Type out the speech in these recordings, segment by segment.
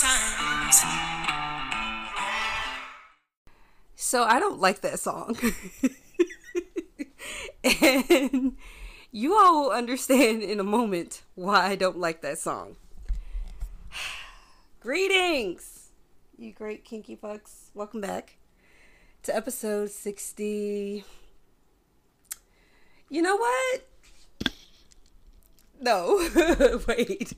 times. So I don't like that song. and you all will understand in a moment why I don't like that song. Greetings, you great kinky fucks. Welcome back to episode 60. You know what? No, wait.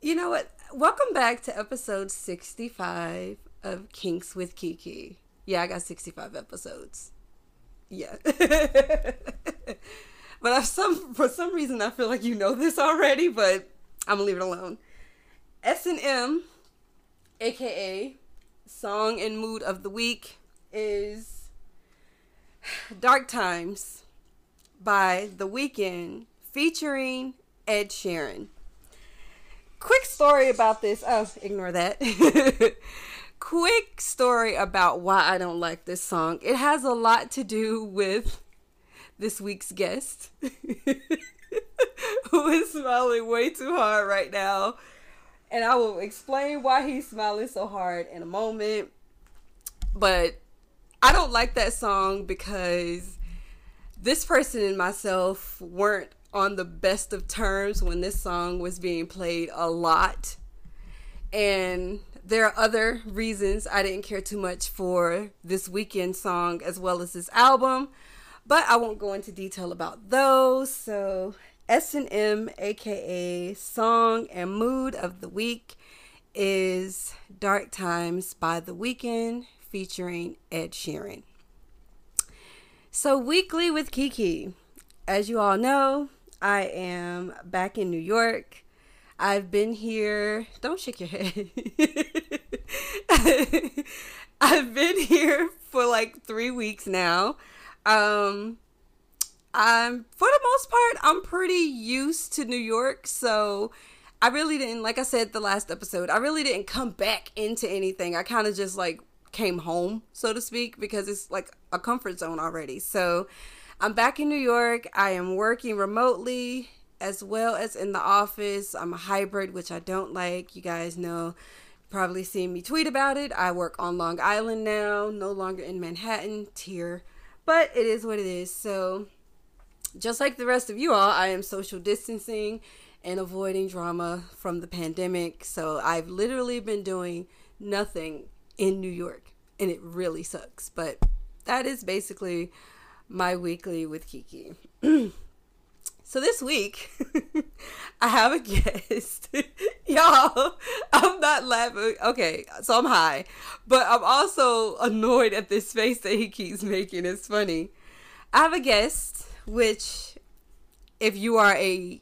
You know what? Welcome back to episode 65 of Kinks with Kiki. Yeah, I got 65 episodes. Yeah. but I've some for some reason I feel like you know this already, but I'm gonna leave it alone. S and M, aka song and mood of the week, is Dark Times by The Weeknd featuring Ed Sheeran. Quick story about this. Oh, ignore that. Quick story about why I don't like this song. It has a lot to do with this week's guest, who is smiling way too hard right now. And I will explain why he's smiling so hard in a moment. But I don't like that song because this person and myself weren't on the best of terms when this song was being played a lot. And there are other reasons I didn't care too much for this Weeknd song as well as this album, but I won't go into detail about those. So, S&M aka Song and Mood of the Week is Dark Times by The Weeknd featuring Ed Sheeran. So, weekly with Kiki. As you all know, I am back in New York. I've been here. Don't shake your head. I've been here for like three weeks now. Um, I'm for the most part, I'm pretty used to New York, so I really didn't. Like I said the last episode, I really didn't come back into anything. I kind of just like came home, so to speak, because it's like a comfort zone already. So I'm back in New York. I am working remotely as well as in the office. I'm a hybrid, which I don't like. You guys know, probably seen me tweet about it. I work on Long Island now, no longer in Manhattan tier, but it is what it is. So, just like the rest of you all, I am social distancing and avoiding drama from the pandemic. So, I've literally been doing nothing in New York, and it really sucks. But that is basically my weekly with Kiki. so this week, I have a guest. Y'all, I'm not laughing. Okay, so I'm high, but I'm also annoyed at this face that he keeps making. It's funny. I have a guest, which, if you are a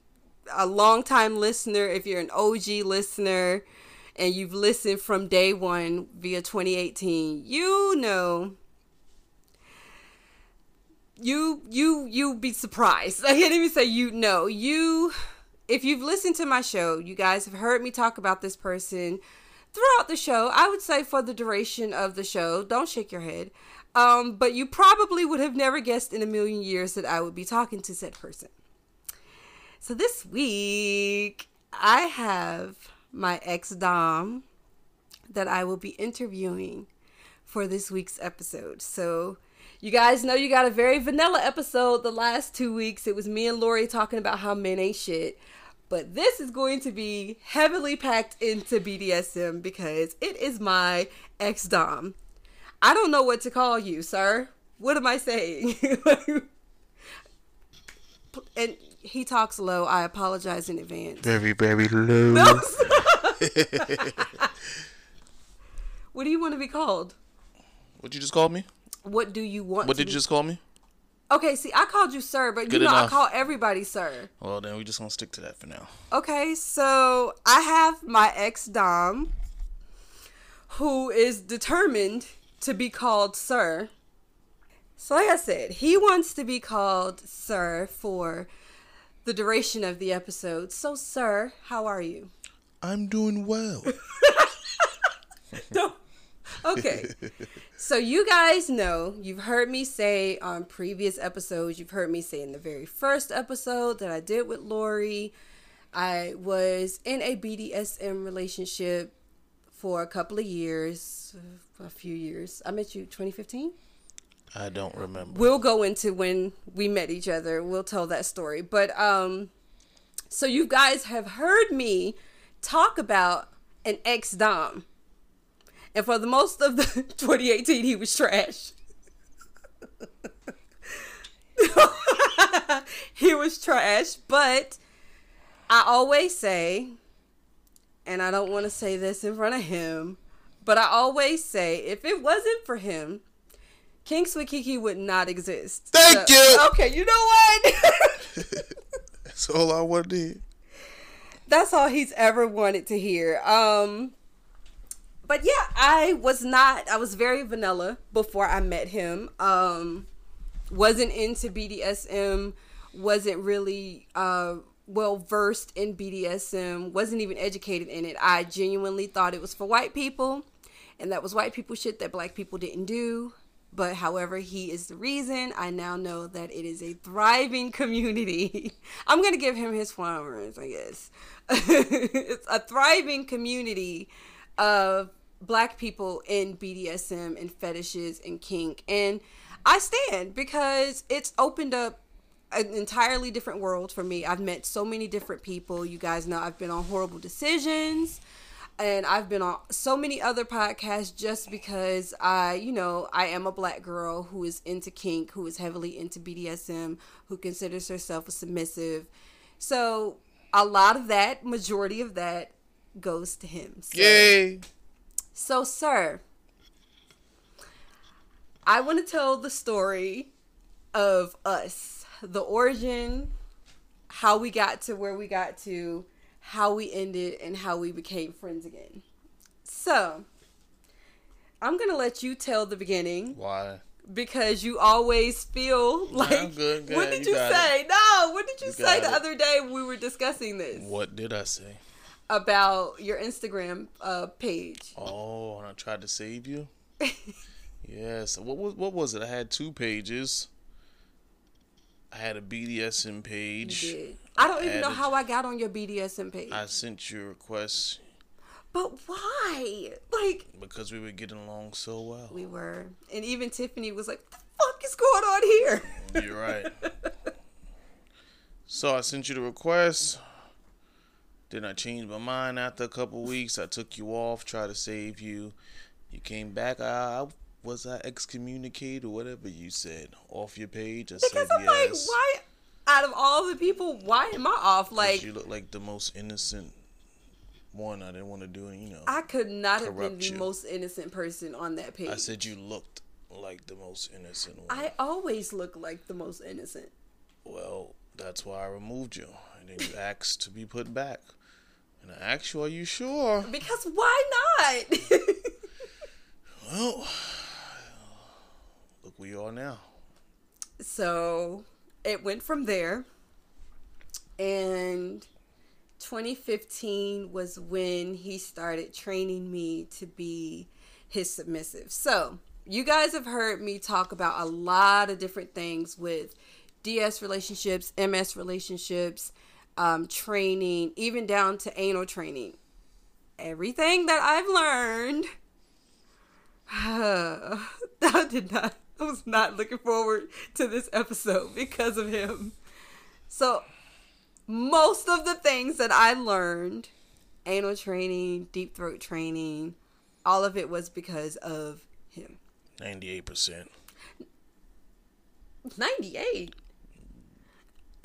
a long time listener, if you're an OG listener, and you've listened from day one via 2018, you know you you you be surprised. I can't even say you know. You if you've listened to my show, you guys have heard me talk about this person throughout the show. I would say for the duration of the show. Don't shake your head. Um, but you probably would have never guessed in a million years that I would be talking to said person. So this week, I have my ex Dom that I will be interviewing for this week's episode. So you guys know you got a very vanilla episode the last two weeks. It was me and Lori talking about how men ain't shit. But this is going to be heavily packed into BDSM because it is my ex Dom. I don't know what to call you, sir. What am I saying? and he talks low. I apologize in advance. Very, very low. No, what do you want to be called? What you just called me? What do you want? What did be- you just call me? Okay, see, I called you sir, but Good you know enough. I call everybody sir. Well, then we just gonna stick to that for now. Okay, so I have my ex Dom, who is determined to be called sir. So, like I said, he wants to be called sir for the duration of the episode. So, sir, how are you? I'm doing well. Okay. so you guys know, you've heard me say on previous episodes, you've heard me say in the very first episode that I did with Lori, I was in a BDSM relationship for a couple of years, a few years. I met you 2015. I don't remember. We'll go into when we met each other. We'll tell that story. But um so you guys have heard me talk about an ex dom. And for the most of the 2018 he was trash. he was trash, but I always say and I don't want to say this in front of him, but I always say if it wasn't for him, Kinks with Kiki would not exist. Thank you. Okay, you know what? That's all I wanted to hear. That's all he's ever wanted to hear. Um but yeah, I was not I was very vanilla before I met him. Um wasn't into BDSM, wasn't really uh well versed in BDSM, wasn't even educated in it. I genuinely thought it was for white people and that was white people shit that black people didn't do. But however, he is the reason. I now know that it is a thriving community. I'm going to give him his flowers, I guess. it's a thriving community of black people in BDSM and fetishes and kink. And I stand because it's opened up an entirely different world for me. I've met so many different people. You guys know I've been on horrible decisions and I've been on so many other podcasts just because I, you know, I am a black girl who is into kink, who is heavily into BDSM, who considers herself a submissive. So a lot of that, majority of that, goes to him. So, Yay! So, sir, I want to tell the story of us, the origin, how we got to where we got to, how we ended, and how we became friends again. So, I'm going to let you tell the beginning Why? because you always feel like. I'm good, good. What did You you, say? No, what did you, You say the it. other day we were discussing this? What did I say? About your Instagram uh, page. Oh, and I tried to save you. yes. What was what was it? I had two pages. I had a BDSM page. I don't even know added- how I got on your BDSM page. I sent you a request but why? Like because we were getting along so well. we were, and even Tiffany was like, "What the fuck is going on here?" You're right. so I sent you the request. Then I changed my mind after a couple weeks. I took you off, tried to save you. You came back. I, I was I excommunicated or whatever you said off your page. I because said I'm like, why? Out of all the people, why am I off? Like you look like the most innocent one. I didn't want to do it. You know. I could not have been the you. most innocent person on that page. I said you looked like the most innocent one. I always look like the most innocent. Well, that's why I removed you. And then you asked to be put back. And I asked you, are you sure? Because why not? Well, look where you are now. so it went from there and 2015 was when he started training me to be his submissive so you guys have heard me talk about a lot of different things with ds relationships ms relationships um, training even down to anal training everything that i've learned I did not. I was not looking forward to this episode because of him. So, most of the things that I learned, anal training, deep throat training, all of it was because of him. 98%. 98.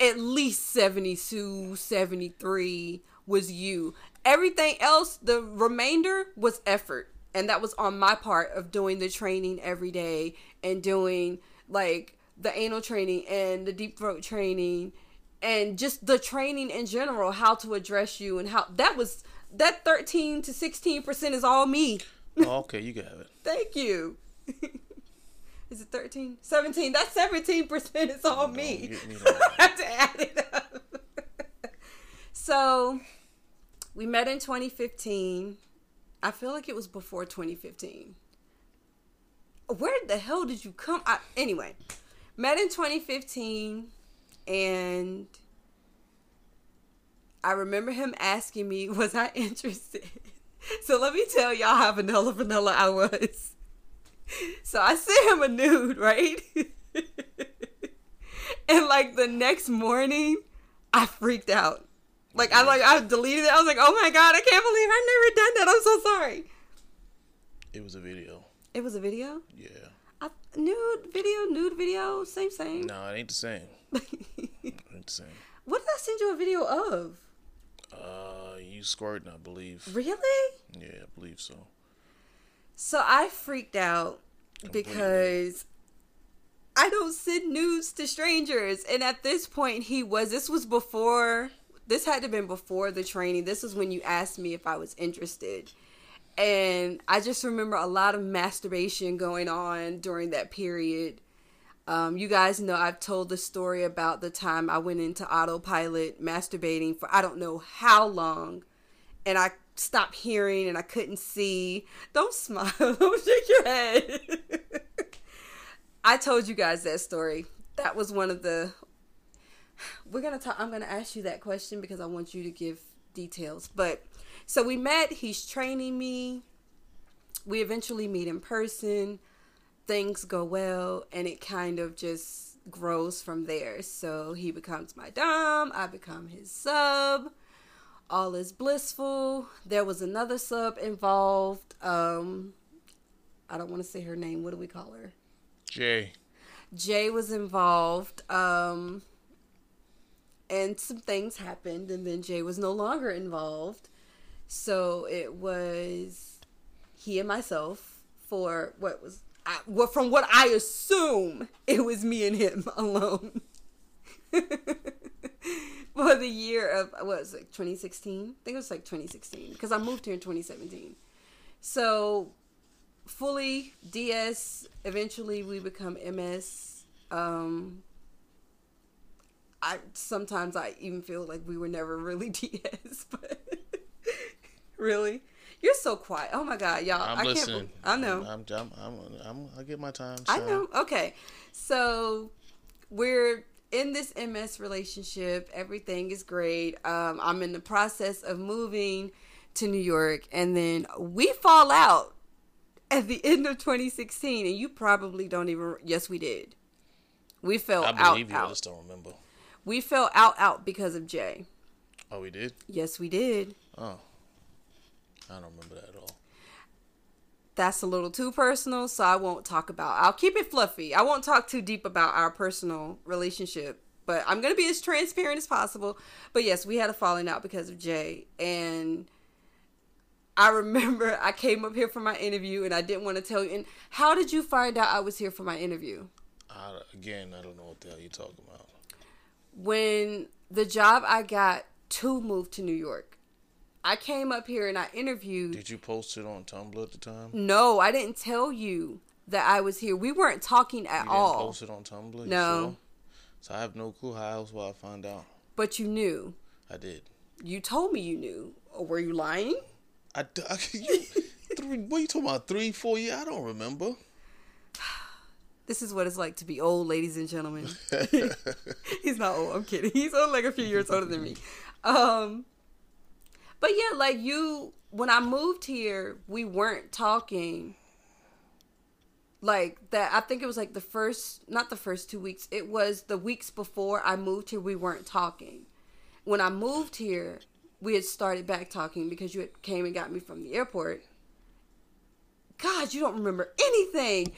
At least 72, 73 was you. Everything else, the remainder was effort. And that was on my part of doing the training every day and doing like the anal training and the deep throat training and just the training in general, how to address you and how that was that 13 to 16% is all me. Oh, okay, you got it. Thank you. Is it 13? 17. That's 17% is all me. me I have to add it up. so, we met in 2015. I feel like it was before 2015. Where the hell did you come? I, anyway, met in 2015 and I remember him asking me, was I interested? So let me tell y'all how vanilla vanilla I was. So I sent him a nude, right? and like the next morning, I freaked out. Like I like I deleted it. I was like, oh my god, I can't believe I never done that. I'm so sorry. It was a video. It was a video. Yeah. I, nude video, nude video, same same. No, it ain't the same. it ain't the same. What did I send you a video of? Uh, you squirting, I believe. Really? Yeah, I believe so. So I freaked out because I don't send nudes to strangers. And at this point, he was. This was before. This had to have been before the training. This was when you asked me if I was interested. And I just remember a lot of masturbation going on during that period. Um, you guys know I've told the story about the time I went into autopilot masturbating for I don't know how long. And I stopped hearing and I couldn't see. Don't smile. Don't shake your head. I told you guys that story. That was one of the. We're gonna talk. I'm gonna ask you that question because I want you to give details. But so we met. He's training me. We eventually meet in person. Things go well, and it kind of just grows from there. So he becomes my dom. I become his sub all is blissful. There was another sub involved. Um, I don't want to say her name. What do we call her? Jay. Jay was involved. Um, and some things happened, and then Jay was no longer involved. So it was he and myself for what was I, well, from what I assume it was me and him alone. for the year of what was it 2016 i think it was like 2016 because i moved here in 2017 so fully ds eventually we become ms um i sometimes i even feel like we were never really ds but really you're so quiet oh my god y'all I'm I listening. can't i know I'm, I'm, I'm, I'm, I get my time. I know. Okay. So we're in this MS relationship. Everything is great. Um, I'm in the process of moving to New York, and then we fall out at the end of 2016. And you probably don't even. Yes, we did. We fell I out. believe you. I just don't remember. We fell out out because of Jay. Oh, we did. Yes, we did. Oh, I don't remember that at all. That's a little too personal, so I won't talk about. I'll keep it fluffy. I won't talk too deep about our personal relationship, but I'm going to be as transparent as possible. But yes, we had a falling out because of Jay, and I remember I came up here for my interview and I didn't want to tell you. And how did you find out I was here for my interview? I, again, I don't know what the hell you're talking about. When the job I got to move to New York, I came up here and I interviewed. Did you post it on Tumblr at the time? No, I didn't tell you that I was here. We weren't talking at You all. post it on Tumblr? No. So I have no clue how else will I find out. But you knew. I did. You told me you knew. Or were you lying? I, I you, three, what are you talking about? Three, four years? I don't remember. This is what it's like to be old, ladies and gentlemen. He's not old. I'm kidding. He's only like a few years older than me. Um, but yeah, like you, when I moved here, we weren't talking like that. I think it was like the first, not the first two weeks. It was the weeks before I moved here. We weren't talking. When I moved here, we had started back talking because you had came and got me from the airport. God, you don't remember anything.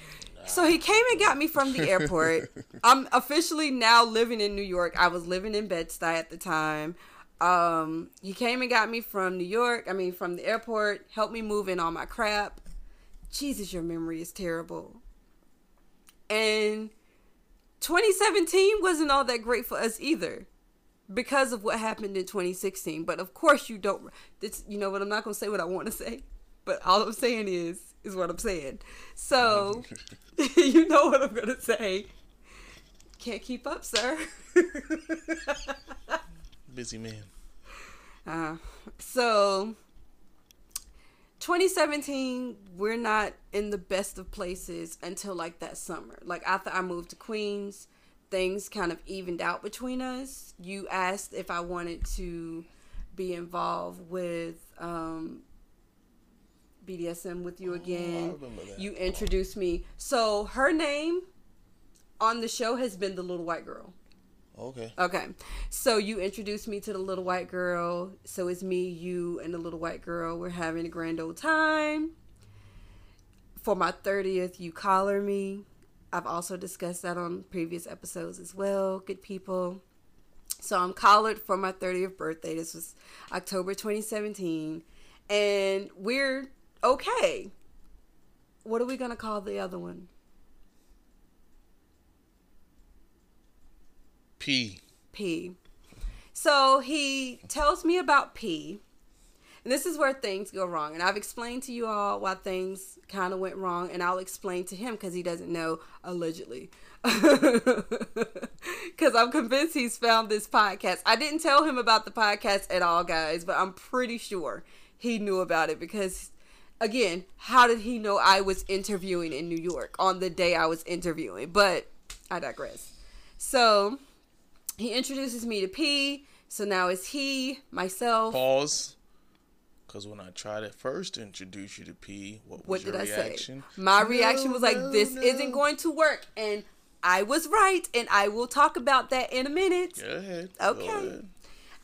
So he came and got me from the airport. I'm officially now living in New York. I was living in Bed-Stuy at the time. Um, he came and got me from New York. I mean, from the airport. Helped me move in all my crap. Jesus, your memory is terrible. And 2017 wasn't all that great for us either because of what happened in 2016. But of course, you don't. This, you know what? I'm not gonna say what I want to say, but all I'm saying is is what I'm saying. So you know what I'm gonna say. Can't keep up, sir. Busy man. Uh, so 2017 we're not in the best of places until like that summer like after i moved to queens things kind of evened out between us you asked if i wanted to be involved with um, BDSM with you again. You introduced me. So her name on the show has been the little white girl. Okay. Okay. So you introduced me to the little white girl. So it's me, you, and the little white girl. We're having a grand old time. For my 30th, you collar me. I've also discussed that on previous episodes as well, good people. So I'm collared for my 30th birthday. This was October 2017. And we're okay. What are we going to call the other one? P. P. So he tells me about P. And this is where things go wrong. And I've explained to you all why things kind of went wrong. And I'll explain to him because he doesn't know, allegedly. Because I'm convinced he's found this podcast. I didn't tell him about the podcast at all, guys, but I'm pretty sure he knew about it because, again, how did he know I was interviewing in New York on the day I was interviewing? But I digress. So he introduces me to P. So now it's he, myself. Pause. Because when I tried to first introduce you to P, what was what your did reaction? I say? My No, reaction was like, no, this no. isn't going to work. And I was right. And I will talk about that in a minute. Go ahead. Go Okay. ahead.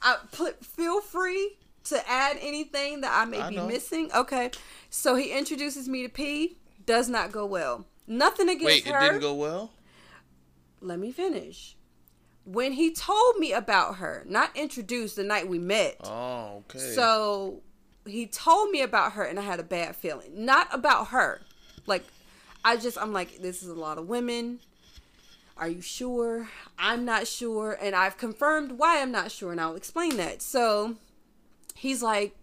I put, feel free to add anything that I may I be know. missing. Okay. So he introduces me to P. Does not go well. Nothing against Wait, her. it didn't go well? Let me finish. When he told me about her, not introduced the night we met. Oh, okay. So he told me about her and I had a bad feeling. Not about her. Like I just I'm like this is a lot of women. Are you sure? I'm not sure and I've confirmed why I'm not sure and I'll explain that. So he's like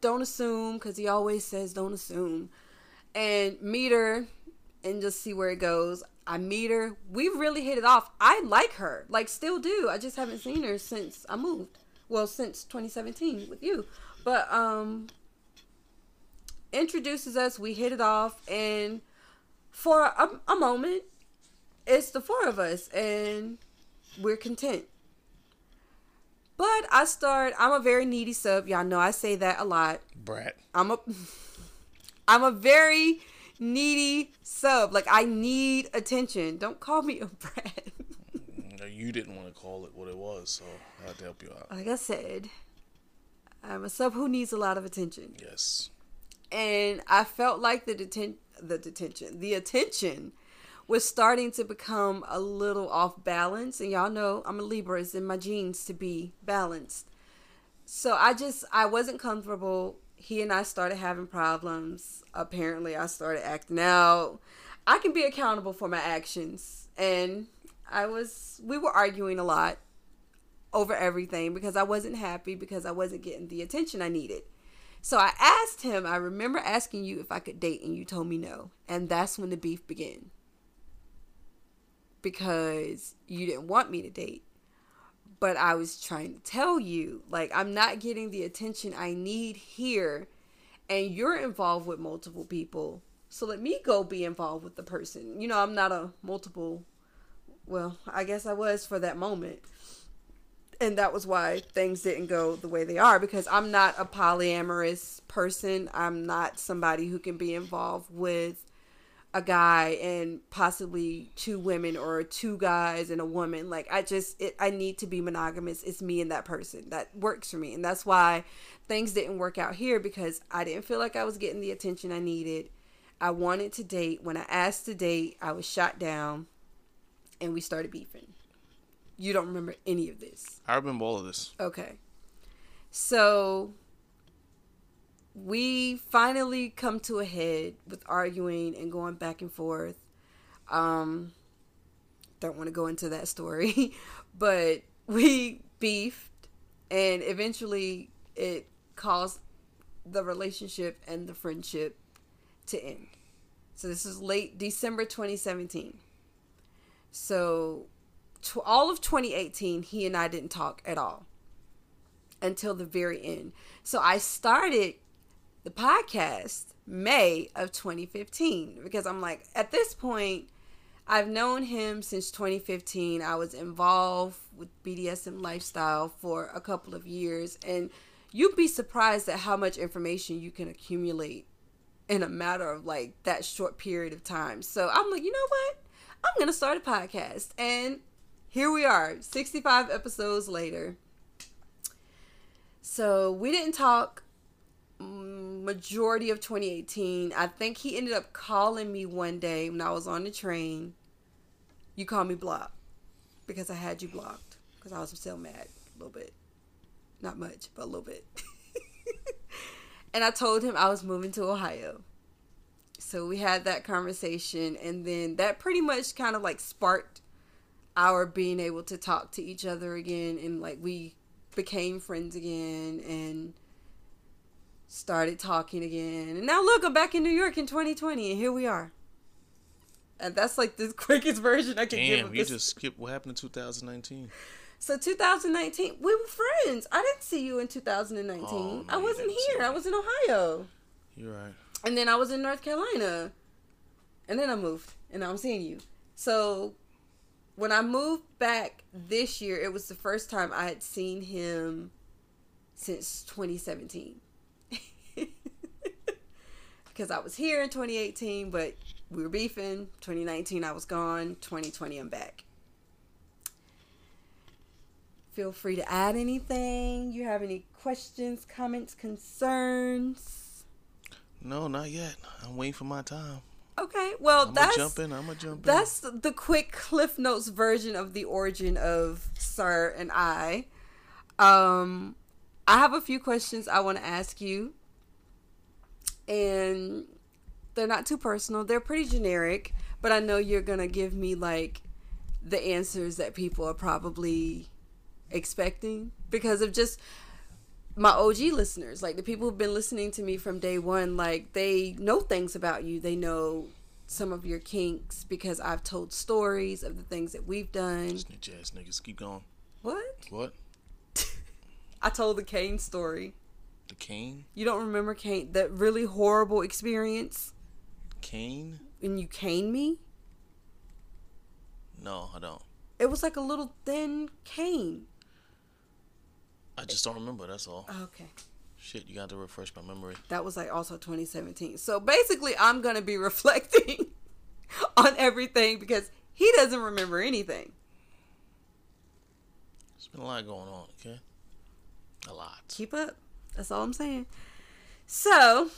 don't assume cuz he always says don't assume. And meet her and just see where it goes. I meet her. We really hit it off. I like her. Like still do. I just haven't seen her since I moved. Well, since 2017 with you. But um introduces us, we hit it off and for a, a moment it's the four of us and we're content. But I start I'm a very needy sub. Y'all know I say that a lot. Brat. I'm a I'm a very needy sub. Like I need attention. Don't call me a brat. You didn't want to call it what it was, so I had to help you out. like I said, I'm a sub who needs a lot of attention. Yes. And I felt like the deten- the detention, the attention was starting to become a little off balance. And y'all know I'm a Libra, it's in my genes to be balanced. So I just I wasn't comfortable. He and I started having problems. Apparently I started acting out. I can be accountable for my actions. And I was we were arguing a lot over everything because I wasn't happy because I wasn't getting the attention I needed. So I asked him, I remember asking you if I could date and you told me no. And that's when the beef began. Because you didn't want me to date. But I was trying to tell you, like, I'm not getting the attention I need here. And you're involved with multiple people. So let me go be involved with the person. You know, I'm not a multiple. Well, I guess I was for that moment and that was why things didn't go the way they are because I'm not a polyamorous person. I'm not somebody who can be involved with a guy and possibly two women or two guys and a woman. Like I just it, I need to be monogamous. It's me and that person. That works for me. And that's why things didn't work out here because I didn't feel like I was getting the attention I needed. I wanted to date. When I asked to date, I was shot down and we started beefing. You don't remember any of this. I remember all of this. Okay. So we finally come to a head with arguing and going back and forth. Um don't want to go into that story, but we beefed and eventually it caused the relationship and the friendship to end. So this is late December 2017. So tw- all of 2018 he and I didn't talk at all until the very end. So I started the podcast May of 2015 because I'm like at this point I've known him since 2015. I was involved with BDSM lifestyle for a couple of years and you'd be surprised at how much information you can accumulate in a matter of like that short period of time. So I'm like, you know what? I'm gonna start a podcast, and here we are, 65 episodes later. So we didn't talk Mm, majority of 2018. I think he ended up calling me one day when I was on the train. You called me blocked because I had you blocked because I was still mad a little bit. Not much, but a little bit. and I told him I was moving to Ohio. So we had that conversation, and then that pretty much kind of like sparked our being able to talk to each other again, and like we became friends again and started talking again. And now look, I'm back in New York in 2020, and here we are. And that's like the quickest version I can Damn, give. Of you this. just skipped what happened in 2019. So 2019, we were friends. I didn't see you in 2019. Oh, I wasn't here. I was in Ohio. You're right. And then I was in North Carolina. And then I moved. And now I'm seeing you. So when I moved back this year, it was the first time I had seen him since 2017. Because I was here in 2018, but we were beefing. 2019, I was gone. 2020, I'm back. Feel free to add anything. You have any questions, comments, concerns? No, not yet. I'm waiting for my time. Okay, well I'm that's gonna jump in. I'm gonna jump in. that's the quick Cliff Notes version of the origin of Sir and I. Um, I have a few questions I want to ask you, and they're not too personal. They're pretty generic, but I know you're gonna give me like the answers that people are probably expecting because of just my OG listeners, like the people who've been listening to me from day one, like they know things about you. They know some of your kinks because I've told stories of the things that we've done. Snitch ass niggas. Keep going. What? What? I told the cane story. The cane? You don't remember cane? that really horrible experience Cane? when you cane me? No, I don't. It was like a little thin cane. I just don't remember. That's all. Oh, okay. Shit, you got to refresh my memory. That was like also 2017. So basically, I'm going to be reflecting on everything because he doesn't remember anything. There's been a lot going on. Okay. A lot. keep up. That's all I'm saying. So,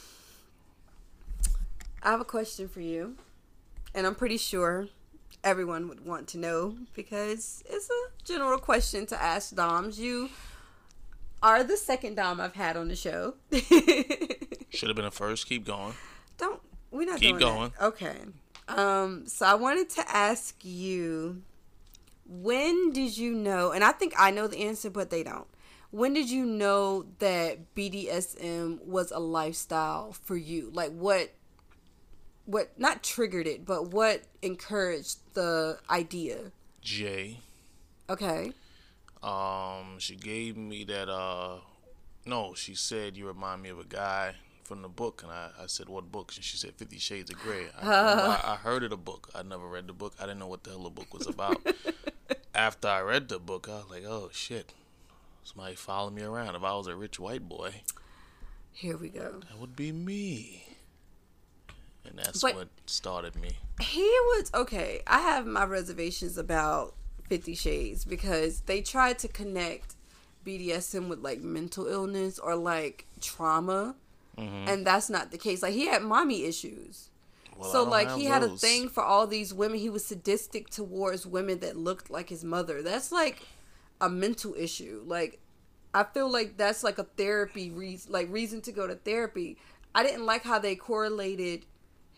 I have a question for you, and I'm pretty sure everyone would want to know because it's a general question to ask Doms. You are the second Dom I've had on the show. Should have been a first. Keep going. Don't we're not Keep going. that. Okay. Um. So I wanted to ask you, when did you know? And I think I know the answer, but they don't. When did you know that BDSM was a lifestyle for you? Like what? What not triggered it, but what encouraged the idea? Jay. Okay. Um, she gave me that. Uh, no, she said you remind me of a guy from the book, and I, I said what book? And she said Fifty Shades of Grey. I, I, I heard of the book. I never read the book. I didn't know what the hell the book was about. After I read the book, I was like, oh shit, somebody following me around. If I was a rich white boy, Here we go. that would be me. And that's But- what started me. He was okay. I have my reservations about Fifty Shades because they tried to connect BDSM with like mental illness or like trauma, Mhm. and that's not the case. Like he had mommy issues, Well, so like he had a thing for all these women. He was sadistic towards women that looked like his mother. That's like a mental issue. Like I feel like that's like a therapy reason, like reason to go to therapy. I didn't like how they correlated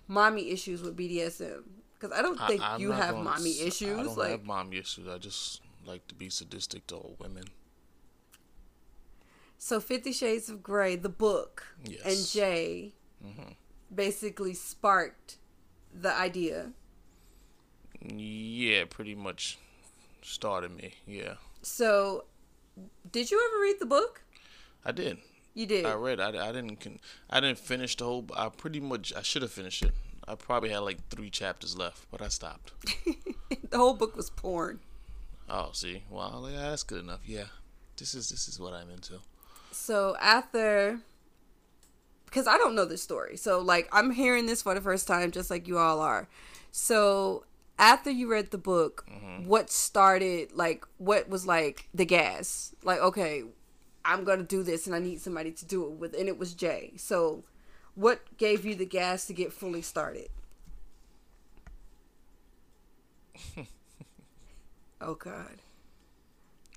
mommy issues with BDSM because I don't think I, you have mommy s- issues. I don't like have mommy issues. I just like to be sadistic to old women. so, Fifty Shades of Grey, the book, Yes. and Jay hmm basically sparked the idea. Yeah, pretty much started me. Yeah, So, did you ever read the book? I did. You did. I read. I, I didn't. Con- I didn't finish the whole. I pretty much. I should have finished it. I probably had like three chapters left, but I stopped. the whole book was porn. Oh, see. Well, yeah, that's good enough. Yeah, this is this is what I'm into. So after, because I don't know this story, so like I'm hearing this for the first time, just like you all are. So after you read the book, Mm-hmm. what started like what was like the gas? Like okay, I'm gonna do this, and I need somebody to do it with, and it was Jay. So, what gave you the gas to get fully started? oh God.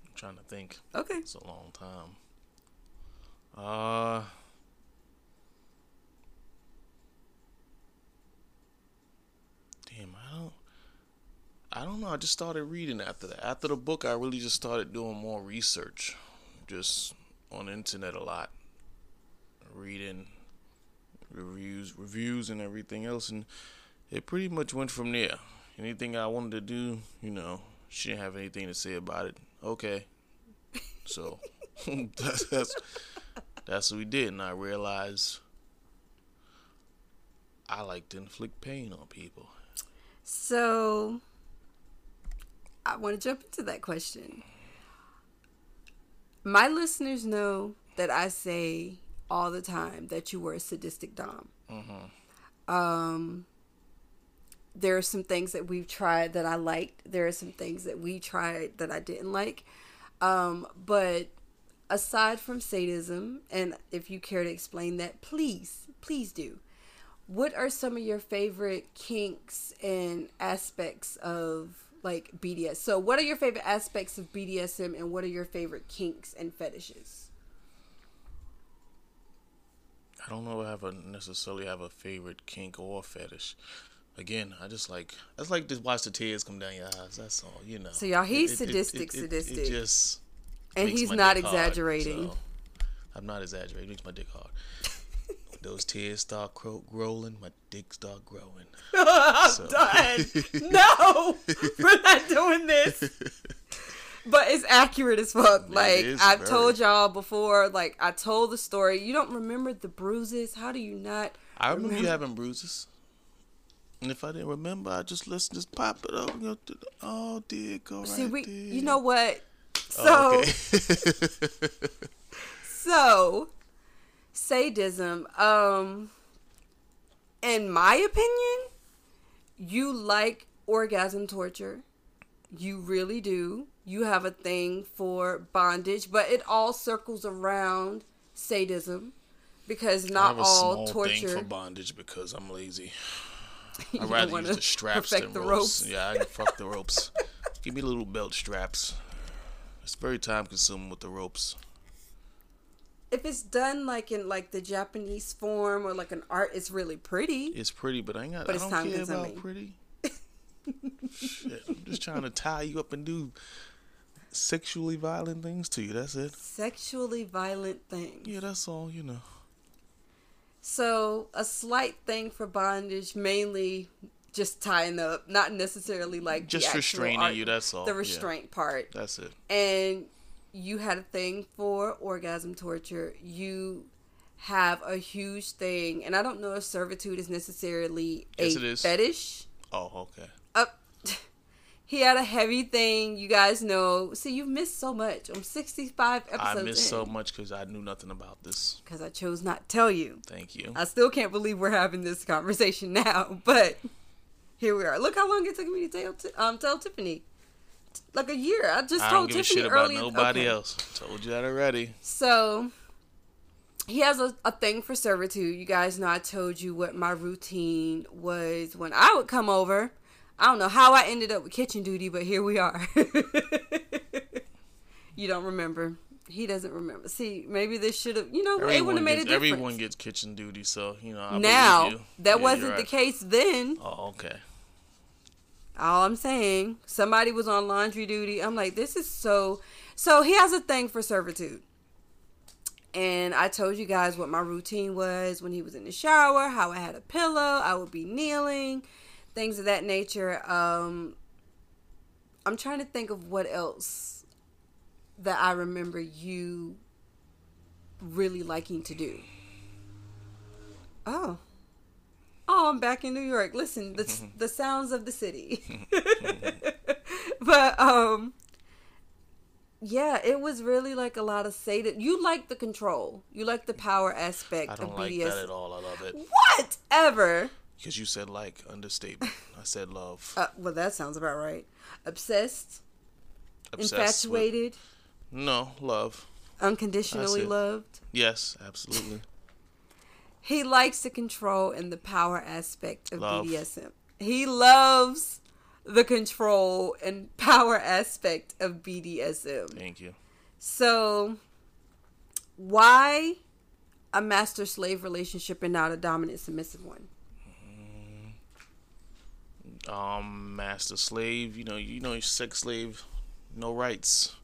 I'm trying to think. Okay. It's a long time. Uh. Damn, I don't. I don't know. I just started reading after that. After the book, I really just started doing more research, just on the internet a lot, reading reviews, reviews, and everything else, and it pretty much went from there. Anything I wanted to do, you know, she didn't have anything to say about it. Okay, so that's, that's that's what we did, and I realized I like to inflict pain on people. So, I want to jump into that question. My listeners know that I say all the time that you were a sadistic dom. Um, there are some things that we've tried that I liked. There are some things that we tried that I didn't like. Um, but aside from sadism, and if you care to explain that, please, please do. What are some of your favorite kinks and aspects of like BDS? So, what are your favorite aspects of BDSM, and what are your favorite kinks and fetishes? I don't know if I have a necessarily have a favorite kink or fetish. Again, I just like just like to watch the tears come down your eyes. That's all, you know. So, y'all, he's It- sadistic, it- it- sadistic. It just And he's not dick hard, exaggerating. so I'm not exaggerating. It makes my dick hard. Those tears start cro- rolling, my dick start growing. I'm So- done. No, we're not doing this. But it's accurate as fuck. Like I've very. told y'all before. Like I told the story. You don't remember the bruises? How do you not? I remember you having bruises. And if I didn't remember, I just listen, just pop it up and go to the, oh, dear, go right See, we. there. You know what? So Oh, okay. so sadism. Um, in my opinion, you like orgasm torture. You really do. You have a thing for bondage, but it all circles around sadism because I not have a all small torture. thing for bondage because I'm lazy. I'd rather use the straps than the ropes. ropes. Yeah, I can fuck the ropes. Give me little belt straps. It's very time consuming with the ropes. If it's done like in like the Japanese form or like an art, it's really pretty. It's pretty, but I ain't got. But I don't care about consuming. pretty. Shit, I'm just trying to tie you up and do sexually violent things to you. That's it. Sexually violent things. Yeah, that's all. You know. So a slight thing for bondage, mainly just tying up, not necessarily like Just restraining art- you. That's all. the Yeah, restraint part. that's it. And you had a thing for orgasm torture. You have a huge thing, and I don't know if servitude is necessarily Yes, a is. fetish. Oh, okay. Up. he had a heavy thing. You guys know. See, you've missed so much. I'm 65 episodes I missed so much because I knew nothing about this. because I chose not to tell you. Thank you. I still can't believe we're having this conversation now, but here we are. Look how long it took me to tell, um, tell Tiffany. Like a year. I just I told don't give a Tiffany earlier. nobody okay. else. Told you that already. So he has a, a thing for servitude. You guys know I told you what my routine was when I would come over. I don't know how I ended up with kitchen duty, but here we are. you don't remember. He doesn't remember. See, maybe this should have, you know, it would have made a difference. everyone gets kitchen duty, so you know. I believe now, that Yeah, wasn't you're the case then. Oh, okay. All I'm saying, somebody was on laundry duty. I'm like, this is so. So he has a thing for servitude. And I told you guys what my routine was when he was in the shower, how I had a pillow, I would be kneeling, things of that nature. Um, I'm trying to think of what else that I remember you really liking to do. Oh. Oh, I'm back in New York. Listen, the the sounds of the city. but um yeah, it was really like a lot of Satan. You like the control. You like the power aspect I don't like BDS. that at all. I love it Whatever. because you said like understatement. I said love. Uh, well, that sounds about right. Obsessed, Obsessed with- infatuated, no love. unconditionally loved. Yes, absolutely. He likes the control and the power aspect of Love. BDSM. He loves the control and power aspect of BDSM. Thank you. So, why a master slave relationship and not a dominant submissive one? Um, master slave. You know, you know, sex slave, no rights.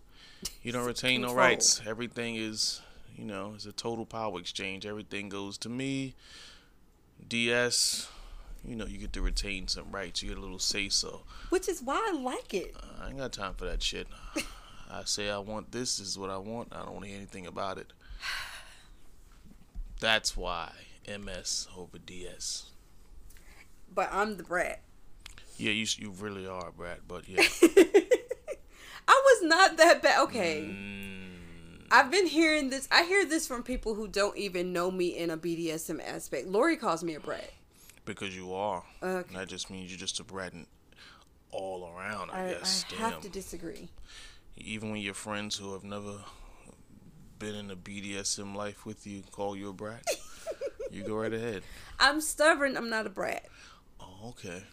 You don't retain no rights. Everything is, you know, it's a total power exchange. Everything goes to me. DS, you know, you get to retain some rights. You get a little say so. Which is why I like it. I ain't got time for that shit. I say I want this, this is what I want. I don't want to hear anything about it. That's why MS over DS. But I'm the brat. Yeah, you you really are, brat. But yeah, I was not that bad. Okay. Mm, I've been hearing this. I hear this from people who don't even know me in a BDSM aspect. Lori calls me a brat. because you are. Okay. That just means you're just a and all around. I, I, guess. I Damn. have to disagree. Even when your friends who have never been in a BDSM life with you call you a brat, you go right ahead. I'm stubborn. I'm not a brat. Oh, okay.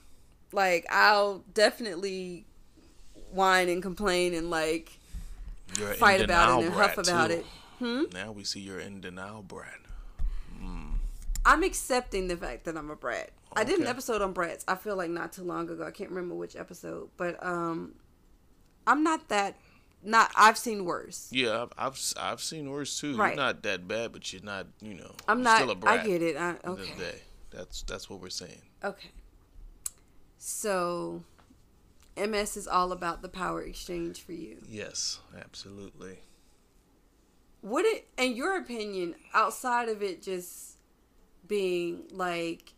Like I'll definitely whine and complain and like You're fight about it and huff about too. it. Hmm? Now we see you're in denial, Brad. I'm accepting the fact that I'm a brat. I did an episode on brats. I feel like not too long ago. I can't remember which episode, but um, I'm not that. Not I've seen worse. Yeah, I've I've, I've seen worse too. Right. You're not that bad, but you're not. You know, I'm not. Still a brat. I get it. I, okay. that's that's what we're saying. Okay. So, MS is all about the power exchange for you. Yes, absolutely. Would it, in your opinion, outside of it just being like,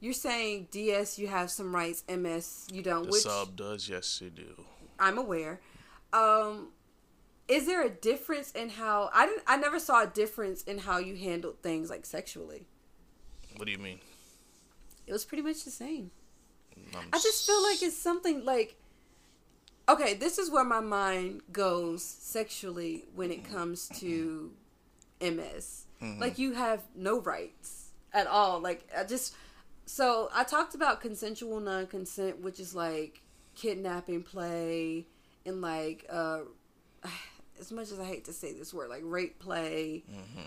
you're saying DS you have some rights, MS you don't, The which sub does, yes, you do. I'm aware. Um, is there a difference in how I didn't? I never saw a difference in how you handled things like sexually. What do you mean? It was pretty much the same. I'm I just feel like it's something like okay, this is where my mind goes sexually when it mm-hmm. comes to mm-hmm. MS. Mm-hmm. Like you have no rights at all. Like I just so I talked about consensual non-consent, which is like kidnapping play and like uh as much as I hate to say this word, like rape play,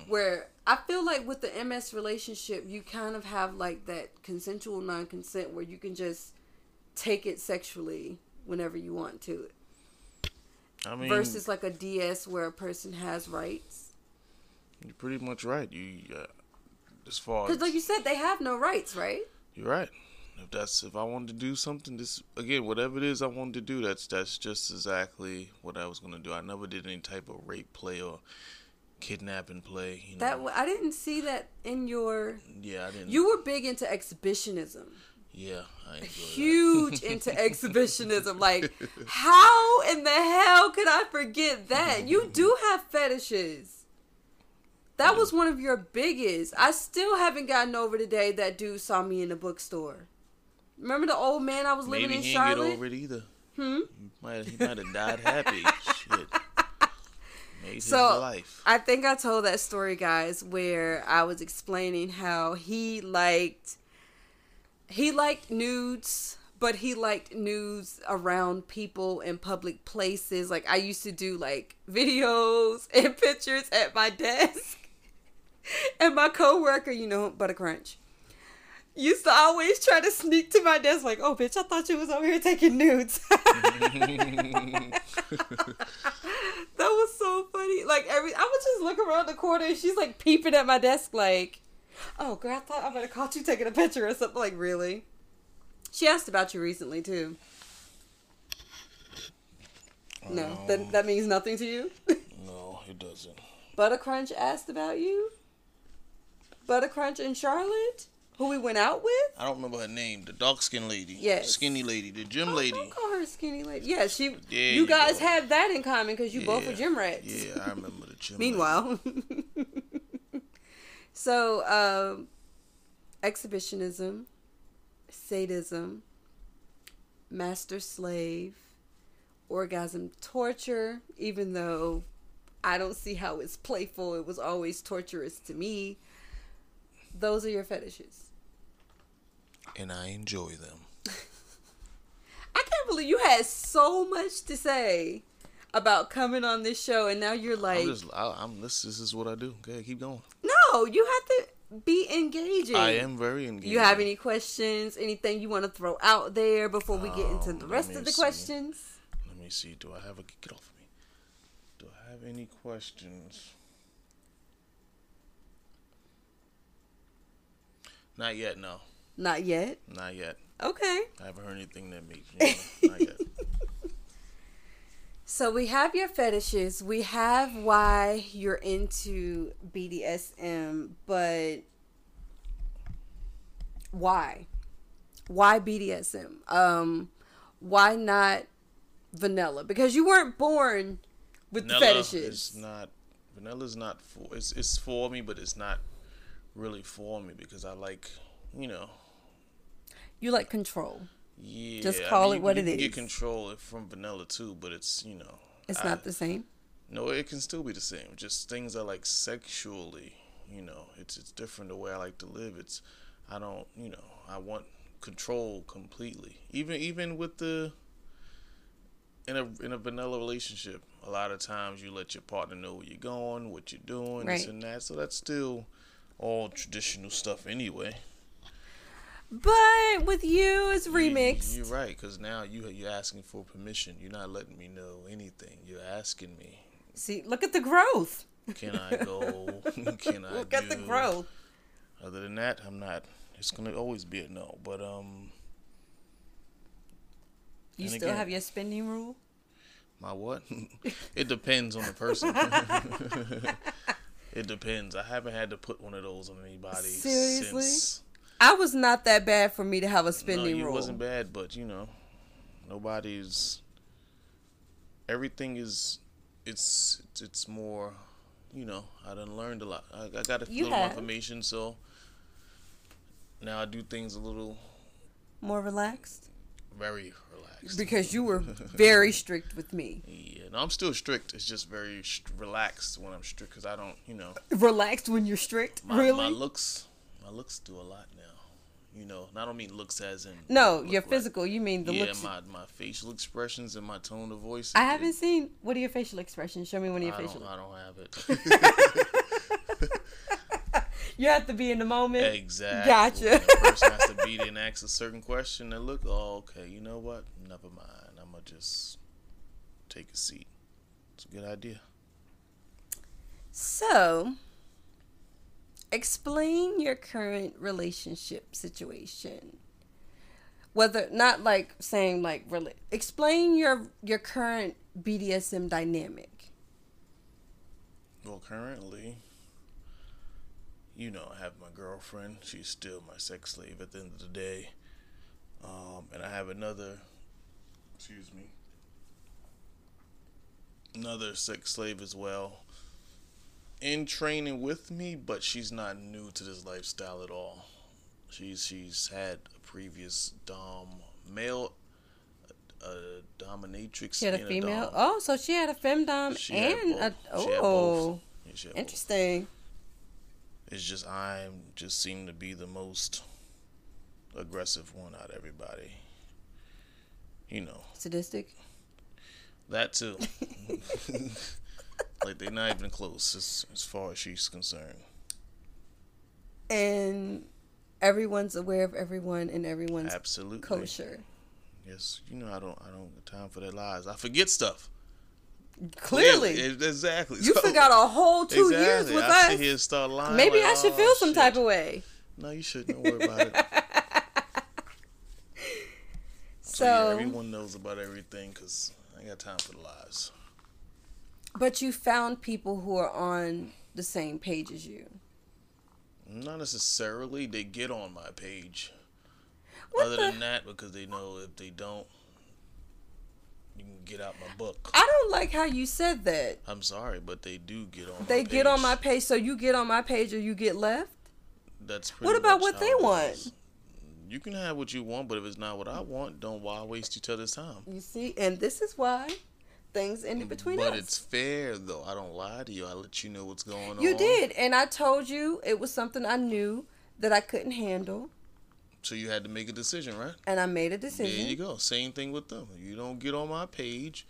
where I feel like with the MS relationship, you kind of have like that consensual non consent where you can just take it sexually whenever you want to, I mean, versus like a DS where a person has rights. you're pretty much right. You, uh, as far Because, like you said, they have no rights, right? you're right. If that's if I wanted to do something, this again, whatever it is I wanted to do, that's that's just exactly what I was gonna do. I never did any type of rape play or kidnapping play. You know, That I didn't see that in your. yeah, I didn't. You were big into exhibitionism. yeah, huge into exhibitionism. Like, how in the hell could I forget that? You do have fetishes. That was one of your biggest. I still haven't gotten over the day that dude saw me in the bookstore. Remember the old man I was that. living Maybe in he didn't Charlotte? get over it either. Hmm? He might he might have died happy. Shit, made So life. I think I told that story, guys, where I was explaining how he liked he liked nudes, but he liked nudes around people in public places. Like I used to do like videos and pictures at my desk, and my coworker, you know, Buttercrunch. Used to always try to sneak to my desk, like, "Oh, bitch, I thought you was over here taking nudes." That was so funny. Like every, I would just look around the corner and she's like peeping at my desk, like, "Oh, girl, I thought I better caught you taking a picture or something." Like, really? She asked about you recently too. No, oh, that that means nothing to you. no, it doesn't. Buttercrunch asked about you. Buttercrunch and Charlotte, who we went out with. I don't remember her name. The dark skinned lady. Yes. Skinny lady. The gym Oh, lady. Don't call her skinny lady. Yeah, she. There you you guys go. have that in common because you both were gym rats. Yeah, I remember the gym. Meanwhile, so um, exhibitionism, sadism, master slave, orgasm torture. Even though I don't see how it's playful, it was always torturous to me. Those are your fetishes. And I enjoy them. I can't believe you had so much to say about coming on this show, and now you're like, I'm just, I, I'm this. This is what I do. Okay, keep going. no, you have to be engaging. I am very engaged. You have any questions? Anything you want to throw out there before we get into Um, the rest of the see. questions? Let me see. Do I have a get off of me? Do I have any questions? Not yet. No, Not yet. not yet. Okay. I haven't heard anything that makes me. not yet. So we have your fetishes. We have why you're into BDSM, but why? Why BDSM? Um, why not vanilla? Because you weren't born with the Vanilla fetishes. is not. Vanilla's not for. It's it's for me, but it's not really for me because I like, you know, You like control. yeah. Just I call mean, it you- what you it is. Get control from vanilla too, but it's you know. It's I- not the same. No, it can still be the same. Just things are like sexually, you know, it's it's different the way I like to live. It's I don't, you know, I want control completely. Even even with the in a in a vanilla relationship, a lot of times you let your partner know where you're going, what you're doing, this and that. So that's still all traditional stuff anyway. But with you, it's You- remixed. You're right, because now you you're asking for permission. You're not letting me know anything. You're asking me, See, look at the growth. can I go? can I Look at the growth. Other than that, I'm not. It's gonna always be a no. But um, You still again- have your spending rule? my what? it depends on the person. it depends. I haven't had to put one of those on anybody Seriously? since. I was not that bad for me to have a No, spending it rule. wasn't bad, but you know, nobody's. Everything is, it's it's, it's more, you know. I done learned a lot. I, I got a You little have. information, so now I do things a little More relaxed? very relaxed. Because you were very strict with me. Yeah, no, I'm still strict. It's just very st- relaxed when I'm strict because I don't, you know, Relaxed when you're strict? my, really? my looks, my looks do a lot. You know, and I don't mean looks as in no, look your like- physical. You mean the yeah, looks. Yeah, my my facial expressions and my tone of voice. I haven't seen. What are your facial expressions? Show me one of your I facial. don't, I don't have it. You have to be in the moment. exactly. Gotcha. The person has to be there and ask a certain question and look. Oh, okay. You know what? Never mind. I'm gonna just take a seat. It's a good idea. So, explain your current relationship situation. Whether not like saying like really explain your your current BDSM dynamic. Well, currently, you know, I have my girlfriend. She's still my sex slave at the end of the day. Um, and I have another, excuse me, another sex slave as well in training with me, but she's not new to this lifestyle at all. She's she's had a previous dom male, a, dominatrix. She had a female. dom. Oh, so she had a femdom She and a both. She had oh, both. oh, Yeah, had both. interesting. It's just I just seem to be the most aggressive one out of everybody. You know Sadistic. that too. like they're not even close as, as far as she's concerned. And everyone's aware of everyone and everyone's Absolutely kosher. Yes, you know I don't I don't have time for their lies. I forget stuff. Clearly. E- exactly. You So- forgot a whole two years with I us. here start lying. Maybe like, I should "Oh, feel some shit." type of way. No, you shouldn't. Don't worry about it. So, So yeah, everyone knows about everything because I ain't got time for the lies. But you found people who are on the same page as you. Not necessarily. They get on my page. What Other the- than that, because they know if they don't, You can get out my book. I don't like how you said that. I'm sorry, but they do get on. They get on my page, so you get on my page or you get left. That's What about what they want? is. You can have what you want, but if it's not what I want, don't why waste each other's time. You see, and this is why things in between but us. it's fair though. I don't lie to you. I let you know what's going on. You did, and I told you it was something I knew that I couldn't handle, So you had to make a decision, right? and I made a decision. There you go. Same thing with them. You don't get on my page.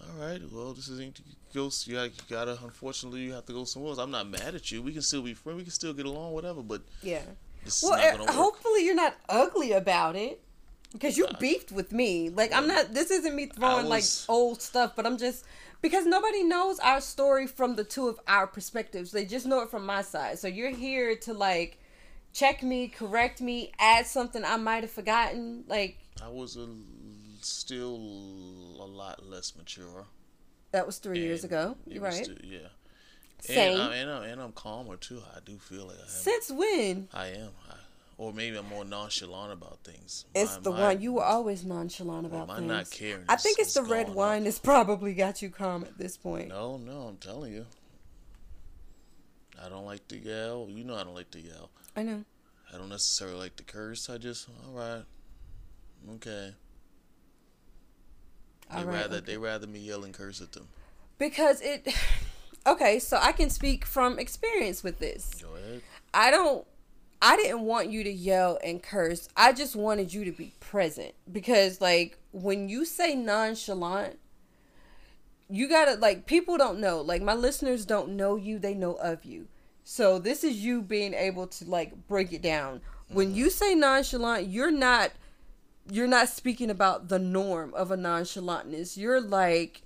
All right. Well, this isn't go. You gotta. Unfortunately, you have to go somewhere else. I'm not mad at you. We can still be friends. We can still get along. Whatever. But Yeah. this Well, is not uh, gonna work. hopefully you're not ugly about it, because you beefed with me. Like I'm not. This isn't me throwing like old stuff, but I'm just because nobody knows our story from the two of our perspectives. They just know it from my side. So you're here to like check me, correct me, add something I might have forgotten. Like I was a, still a lot less mature. that was three years ago. You're right. still- yeah. Same. And, I, and, I, and I'm calmer too. I do feel like I am. Since when? I am. I, or maybe I'm more nonchalant about things. It's My- the one you were always nonchalant about my things. not caring I think it's the red wine that's probably got you calm at this point. No, no, I'm telling you. I don't like to yell. You know I don't like to yell. I know. I don't necessarily like to curse. I just, all right, okay. They All right, rather okay. they rather me yell and curse at them. because it okay so i can speak from experience with this Go ahead. i don't i didn't want you to yell and curse. I just wanted you to be present. Because like when you say nonchalant you gotta like people don't know. Like my listeners don't know you. They know of you. So this is you being able to like break it down. When mm-hmm. you say nonchalant you're not you're not speaking about the norm of a nonchalantness. You're like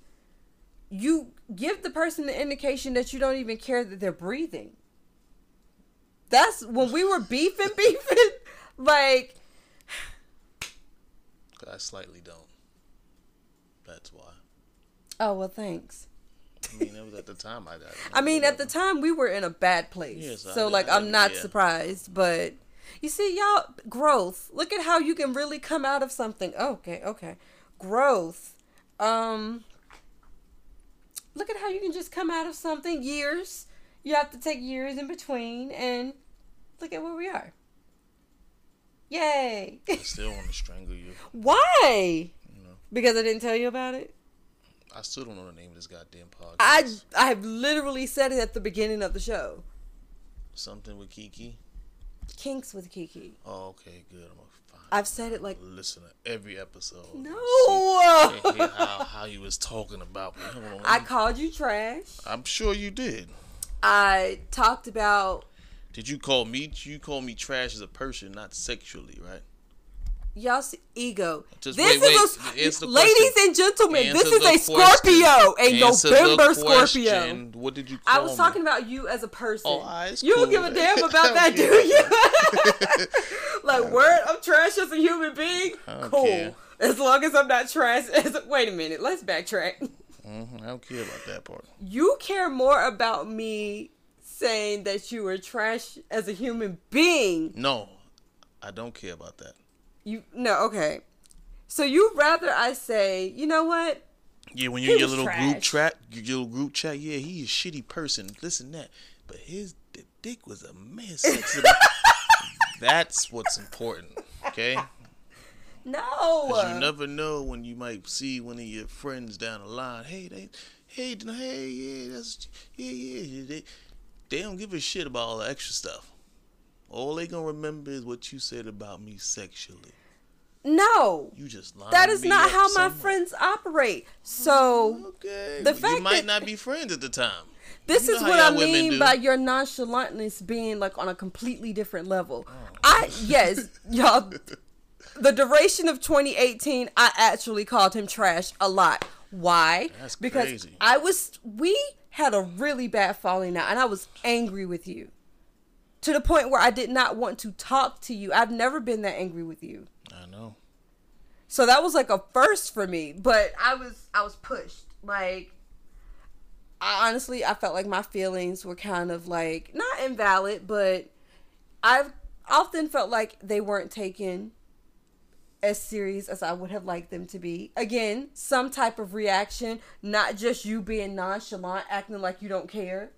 you give the person the indication that you don't even care that they're breathing. That's when we were beefing, beefing. Like, I slightly don't. That's why. oh well, thanks. I mean, it was at the time I. I, I mean, at the time we were in a bad place, Yes, I so did- like I I'm did- not yeah. surprised. But you see, y'all, growth. Look at how you can really come out of something. Okay, okay, growth. Um, look at how you can just come out of something. Years. You have to take years in between, and look at where we are. Yay! I still want to strangle you. Why? You know, Because I didn't tell you about it. I still don't know the name of this goddamn podcast. I I have literally said it at the beginning of the show. Something with Kiki. Kinks with Kiki. Oh, okay, good. I'm gonna find. I've said it like listen to every episode. no. See, how how you was talking about me. I called you trash. I'm sure you did. I talked about Did you call me? You call me trash as a person, not sexually, right? y'all see, ego. Just this wait, is wait. a ladies and gentlemen. Answer this is a Scorpio, question. a Answer November Scorpio. What did you call I was me? talking about you as a person. Oh, ah, it's you don't give a damn about that, do you? like, word, I'm trash as a human being. Cool. care. As long as I'm not trash. As a, wait a minute. Let's backtrack. Mhm, I don't care about that part. You care more about me saying that you were trash as a human being. No, I don't care about that. You no, okay. So you rather I say, you know what? Yeah, when you're in your little group trash. chat, your little group chat, yeah, he's a shitty person. Listen that, but his dick was a sexy. That's what's important, okay? No. Because you never know when you might see one of your friends down the line. Hey, they, hey, hey, yeah, that's, yeah, yeah. They, they don't give a shit about all the extra stuff. All they gonna remember is what you said about me sexually. no. You just lied. That is not how my friends operate. So Okay, The the fact you might not be friends at the time. this You is what I mean by your nonchalantness being like on a completely different level. Oh. I yes, y'all the duration of 2018 I actually called him trash a lot. Why? That's because crazy. I was we had a really bad falling out and I was angry with you. To the point where I did not want to talk to you. I've never been that angry with you. I know. So that was like a first for me, but I was I was pushed. Like I honestly I felt like my feelings were kind of like not invalid, but I've often felt like they weren't taken as serious as I would have liked them to be. Again, some type of reaction, not just you being nonchalant, acting like you don't care.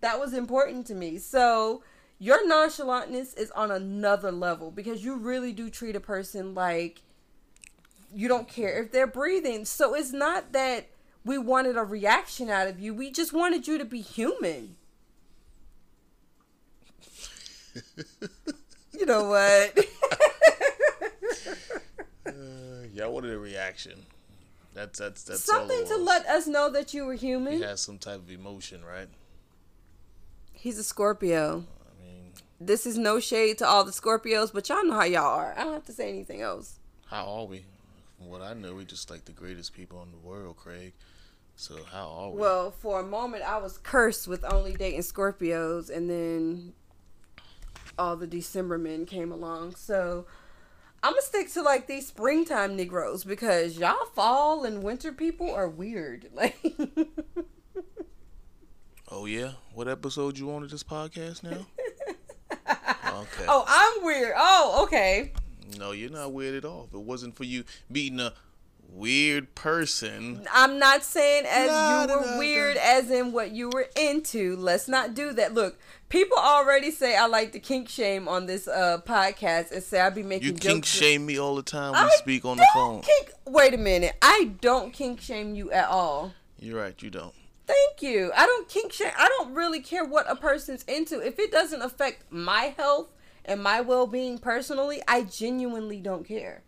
That was important to me. So, your nonchalantness is on another level because you really do treat a person like you don't care if they're breathing. So, it's not that we wanted a reaction out of you, we just wanted you to be human. you know what? uh, y'all wanted a reaction. That's that's that's something to let us know that you were human. He has some type of emotion, right? He's a Scorpio. I mean, this is no shade to all the Scorpios, but y'all know how y'all are. I don't have to say anything else. How are we? From what I know, we're just like the greatest people in the world, Craig. So how are we? Well, for a moment, I was cursed with only dating Scorpios, and then all the December men came along. So I'm gonna stick to like these springtime Negroes because y'all fall and winter people are weird. Like. oh yeah, what episode you on of this podcast now? okay. Oh, I'm weird. Oh, okay. No, you're not weird at all. If it wasn't for you meeting a weird person. I'm not saying as nah, you were nah, weird nah. as in what you were into. Let's not do that. Look, people already say I like to kink shame on this uh, podcast and say I be making You kink shame me all the time we I speak on the phone. Kink, wait a minute. I don't kink shame you at all. You're right, you don't. Thank you. I don't kink shame. I don't really care what a person's into. If it doesn't affect my health and my well-being personally, I genuinely don't care.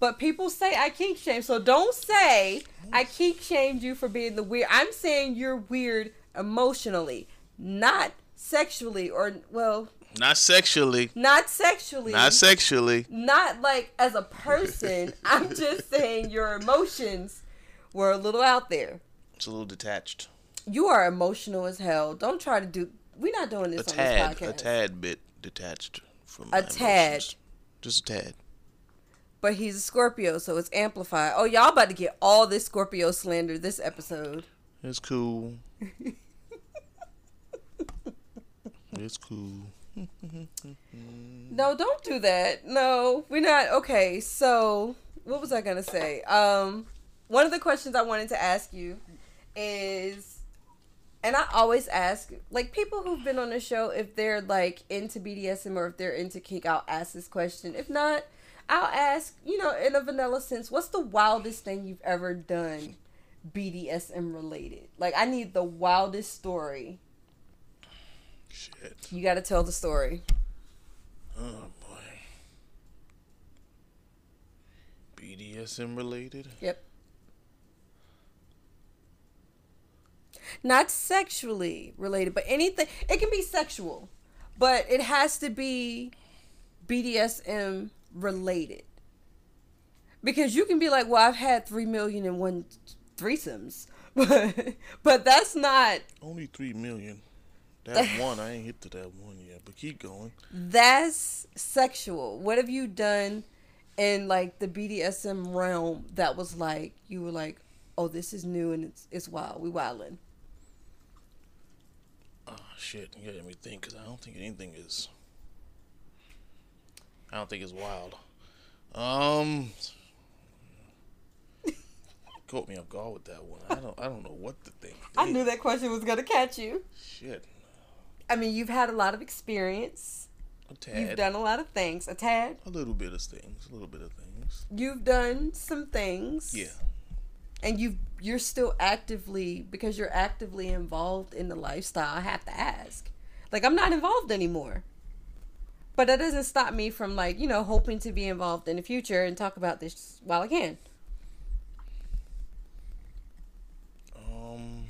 But people say I kink shame. So don't say I kink shamed you for being the weird. I'm saying you're weird emotionally, not sexually or well, not sexually. Not sexually. Not sexually. Not like as a person. I'm just saying your emotions were a little out there. It's a little detached. You are emotional as hell. Don't try to do. We're not doing this a on tad, this podcast. A tad bit detached from a tad. Emotions. Just a tad but he's a Scorpio, so it's amplified. Oh, y'all about to get all this Scorpio slander this episode. It's cool. it's cool. no, don't do that. No, we're not. Okay, so what was I gonna say? Um, one of the questions I wanted to ask you is, and I always ask, like people who've been on the show, if they're like into BDSM or if they're into kink, I'll ask this question. If not I'll ask, you know, in a vanilla sense, what's the wildest thing you've ever done BDSM related? Like, I need the wildest story. Shit. You got to tell the story. Oh, boy. BDSM related? Yep. Not sexually related, but anything. It can be sexual, but it has to be BDSM related. Because you can be like, well, I've had three million and one threesomes, but but that's not only three million. That one I ain't hit to that one yet, but keep going. That's sexual. What have you done in like the BDSM realm that was like you were like, oh, this is new and it's it's wild. We wildin'. Oh shit! You got me think because I don't think anything is I don't think it's wild. Um, caught me off guard with that one. I don't. I don't know what to think. I knew that question was gonna catch you. Shit. I mean, you've had a lot of experience. A tad. You've done a lot of things. A tad. A little bit of things. A little bit of things. You've done some things. Yeah. And you you're still actively because you're actively involved in the lifestyle. I have to ask. Like I'm not involved anymore. But that doesn't stop me from like, you know, hoping to be involved in the future and talk about this while I can. Um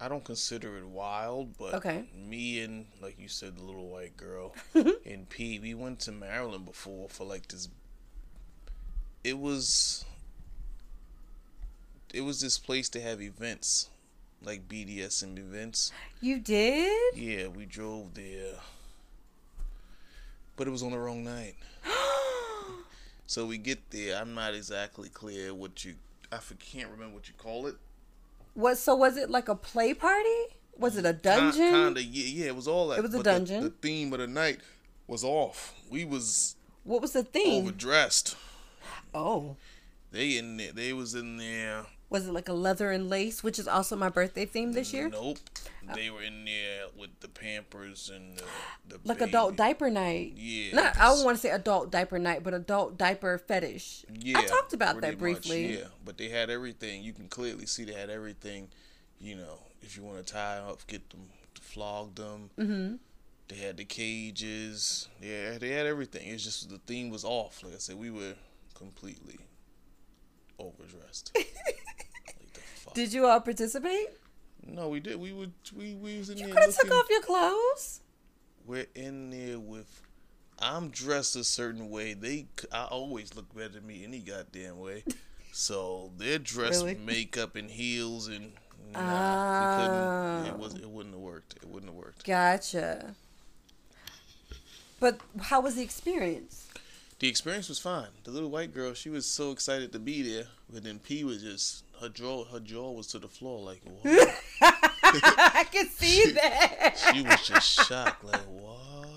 I don't consider it wild, but okay. me and like you said, the little white girl and P, we went to Maryland before for like this it was it was this place to have events like BDSM events. You did? Yeah, we drove there. But it was on the wrong night. so we get there. I'm not exactly clear what you. I can't remember what you call it. What? So was it like a play party? Was it a dungeon? Kind of. Yeah, yeah. It was all that. It was a dungeon. The, the, theme of the night was off. We was What was the theme? overdressed. oh, They in there. They was in there. Was it like a leather and lace, which is also my birthday theme this year? Nope. They were in there with the Pampers and the, the Like baby. adult diaper night. Yeah. Not, I don't want to say adult diaper night, but adult diaper fetish. Yeah, I talked about that briefly. Much, yeah, but they had everything. You can clearly see they had everything. You know, if you want to tie up, get them, flog them. Mm-hmm. They had the cages. Yeah, they had everything. It's just the theme was off. Like I said, we were completely overdressed. like the fuck. Did you all participate? no, we did. We would. We we was in You there could have took off your clothes. We're in there with. I'm dressed a certain way. They, I always look better than me any goddamn way. So they're dressed Really? with makeup and heels and nah, we couldn't. It was. It wouldn't have worked. It wouldn't have worked. Gotcha. But how was the experience? The experience was fine. The little white girl, she was so excited to be there, but then P was just her jaw. Her jaw was to the floor. Like what? I can see that. she was just shocked. Like what?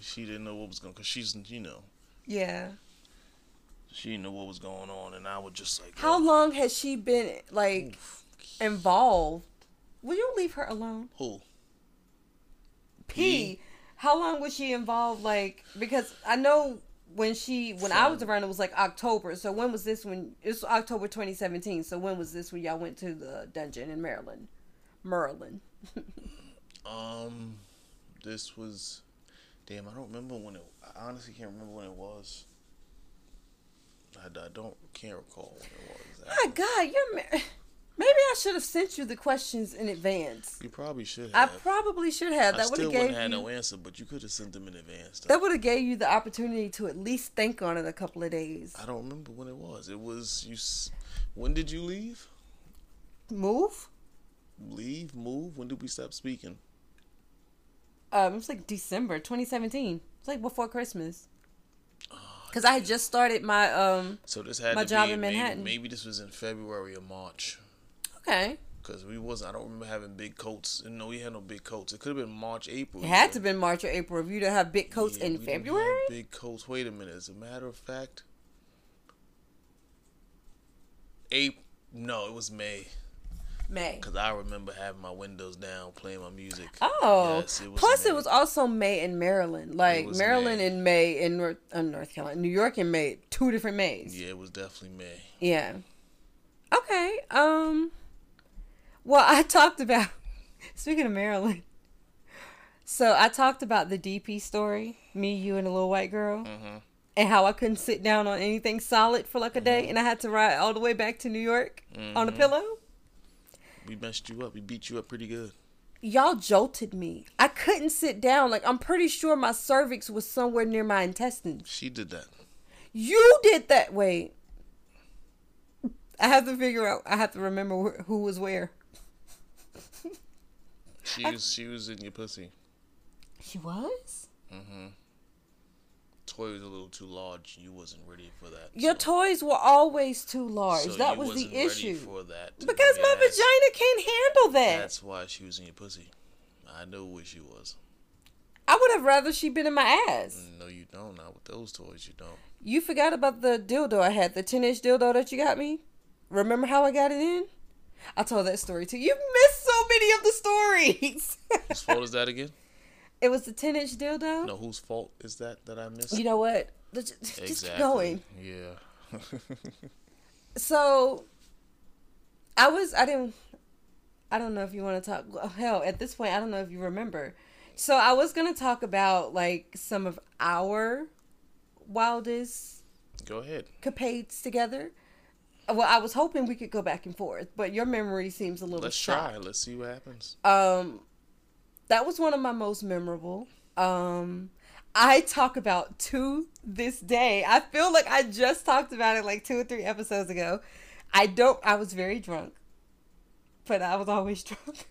She didn't know what was going. Cause she's you know Yeah. she didn't know what was going on, and I was just like How oh, long has she been like involved? Will you leave her alone? who? P. How long was she involved? Like because I know when she when I was around it was like October. So when was this when it's October 2017. So when was this when y'all went to the dungeon in Maryland? Maryland. Um, this was, damn, I don't remember when it. I honestly can't remember when it was. I, I don't can't recall when it was. My God, you're ma- maybe I should have sent you the questions in advance. You probably should Have. I probably should have. That would have wouldn't gave have you. no answer, but you could have sent them in advance. Though. That would have gave you the opportunity to at least think on it a couple of days. I don't remember when it was. It was you. When did you leave? Move. Leave? Move? When did we stop speaking? Um, it was like December 2017. It's like before Christmas. Cause I had just started my um. So this had My job be in maybe- Manhattan. Maybe, this was in February or March. Okay, Cause we wasn't. I don't remember having big coats. No, we had no big coats. It could have been March, April. it had to been March or April. If you didn't have big coats Yeah, in have February, Big coats. Wait a minute. As a matter of fact, April. No, it was May. May. Cause I remember having my windows down, playing my music. Oh, Yes, it plus it was also May in Maryland. Like Maryland May. in May in North, uh, North Carolina, New York in May, two different Mays. Yeah, it was definitely May. Yeah. Okay. Um. Well, I talked about. Speaking of Maryland, so I talked about the DP story, me, you, and a little white girl, Mm-hmm. and how I couldn't sit down on anything solid for like a day, and I had to ride all the way back to New York on a Mhm. pillow. We messed you up. We beat you up pretty good. Y'all jolted me. I couldn't sit down. Like I'm pretty sure my cervix was somewhere near my intestines. She did that. You did that. Wait. I have to figure out. I have to remember wh- who was where. She was. She was in your pussy. She was. Mm-hmm. Toy was a little too large. You wasn't ready for that. Your so- toys were always too large. so that you was wasn't the ready issue. For that. Because be my vagina can't handle that. That's why she was in your pussy. I know where she was. I would have rather she been in my ass. No, you don't. Not with those toys. You don't. You forgot about the dildo I had, the 10 inch dildo that you got me? Remember how I got it in? I told that story to You missed so many of the stories. Whose fault is that again? it was the 10 inch dildo. No, whose fault is that that I missed? You know what? Just, just keep going. Yeah. So, I was, I didn't, I don't know if you want to talk. well, Hell, at this point, I don't know if you remember. So, I was going to talk about like some of our wildest Go ahead. capades together. Well, I was hoping we could go back and forth, but your memory seems a little Let's shot. try. Let's see what happens. Um, that was one of my most memorable. Um, I talk about to this day. I feel like I just talked about it like two or three episodes ago. I don't. I was very drunk, but I was always drunk.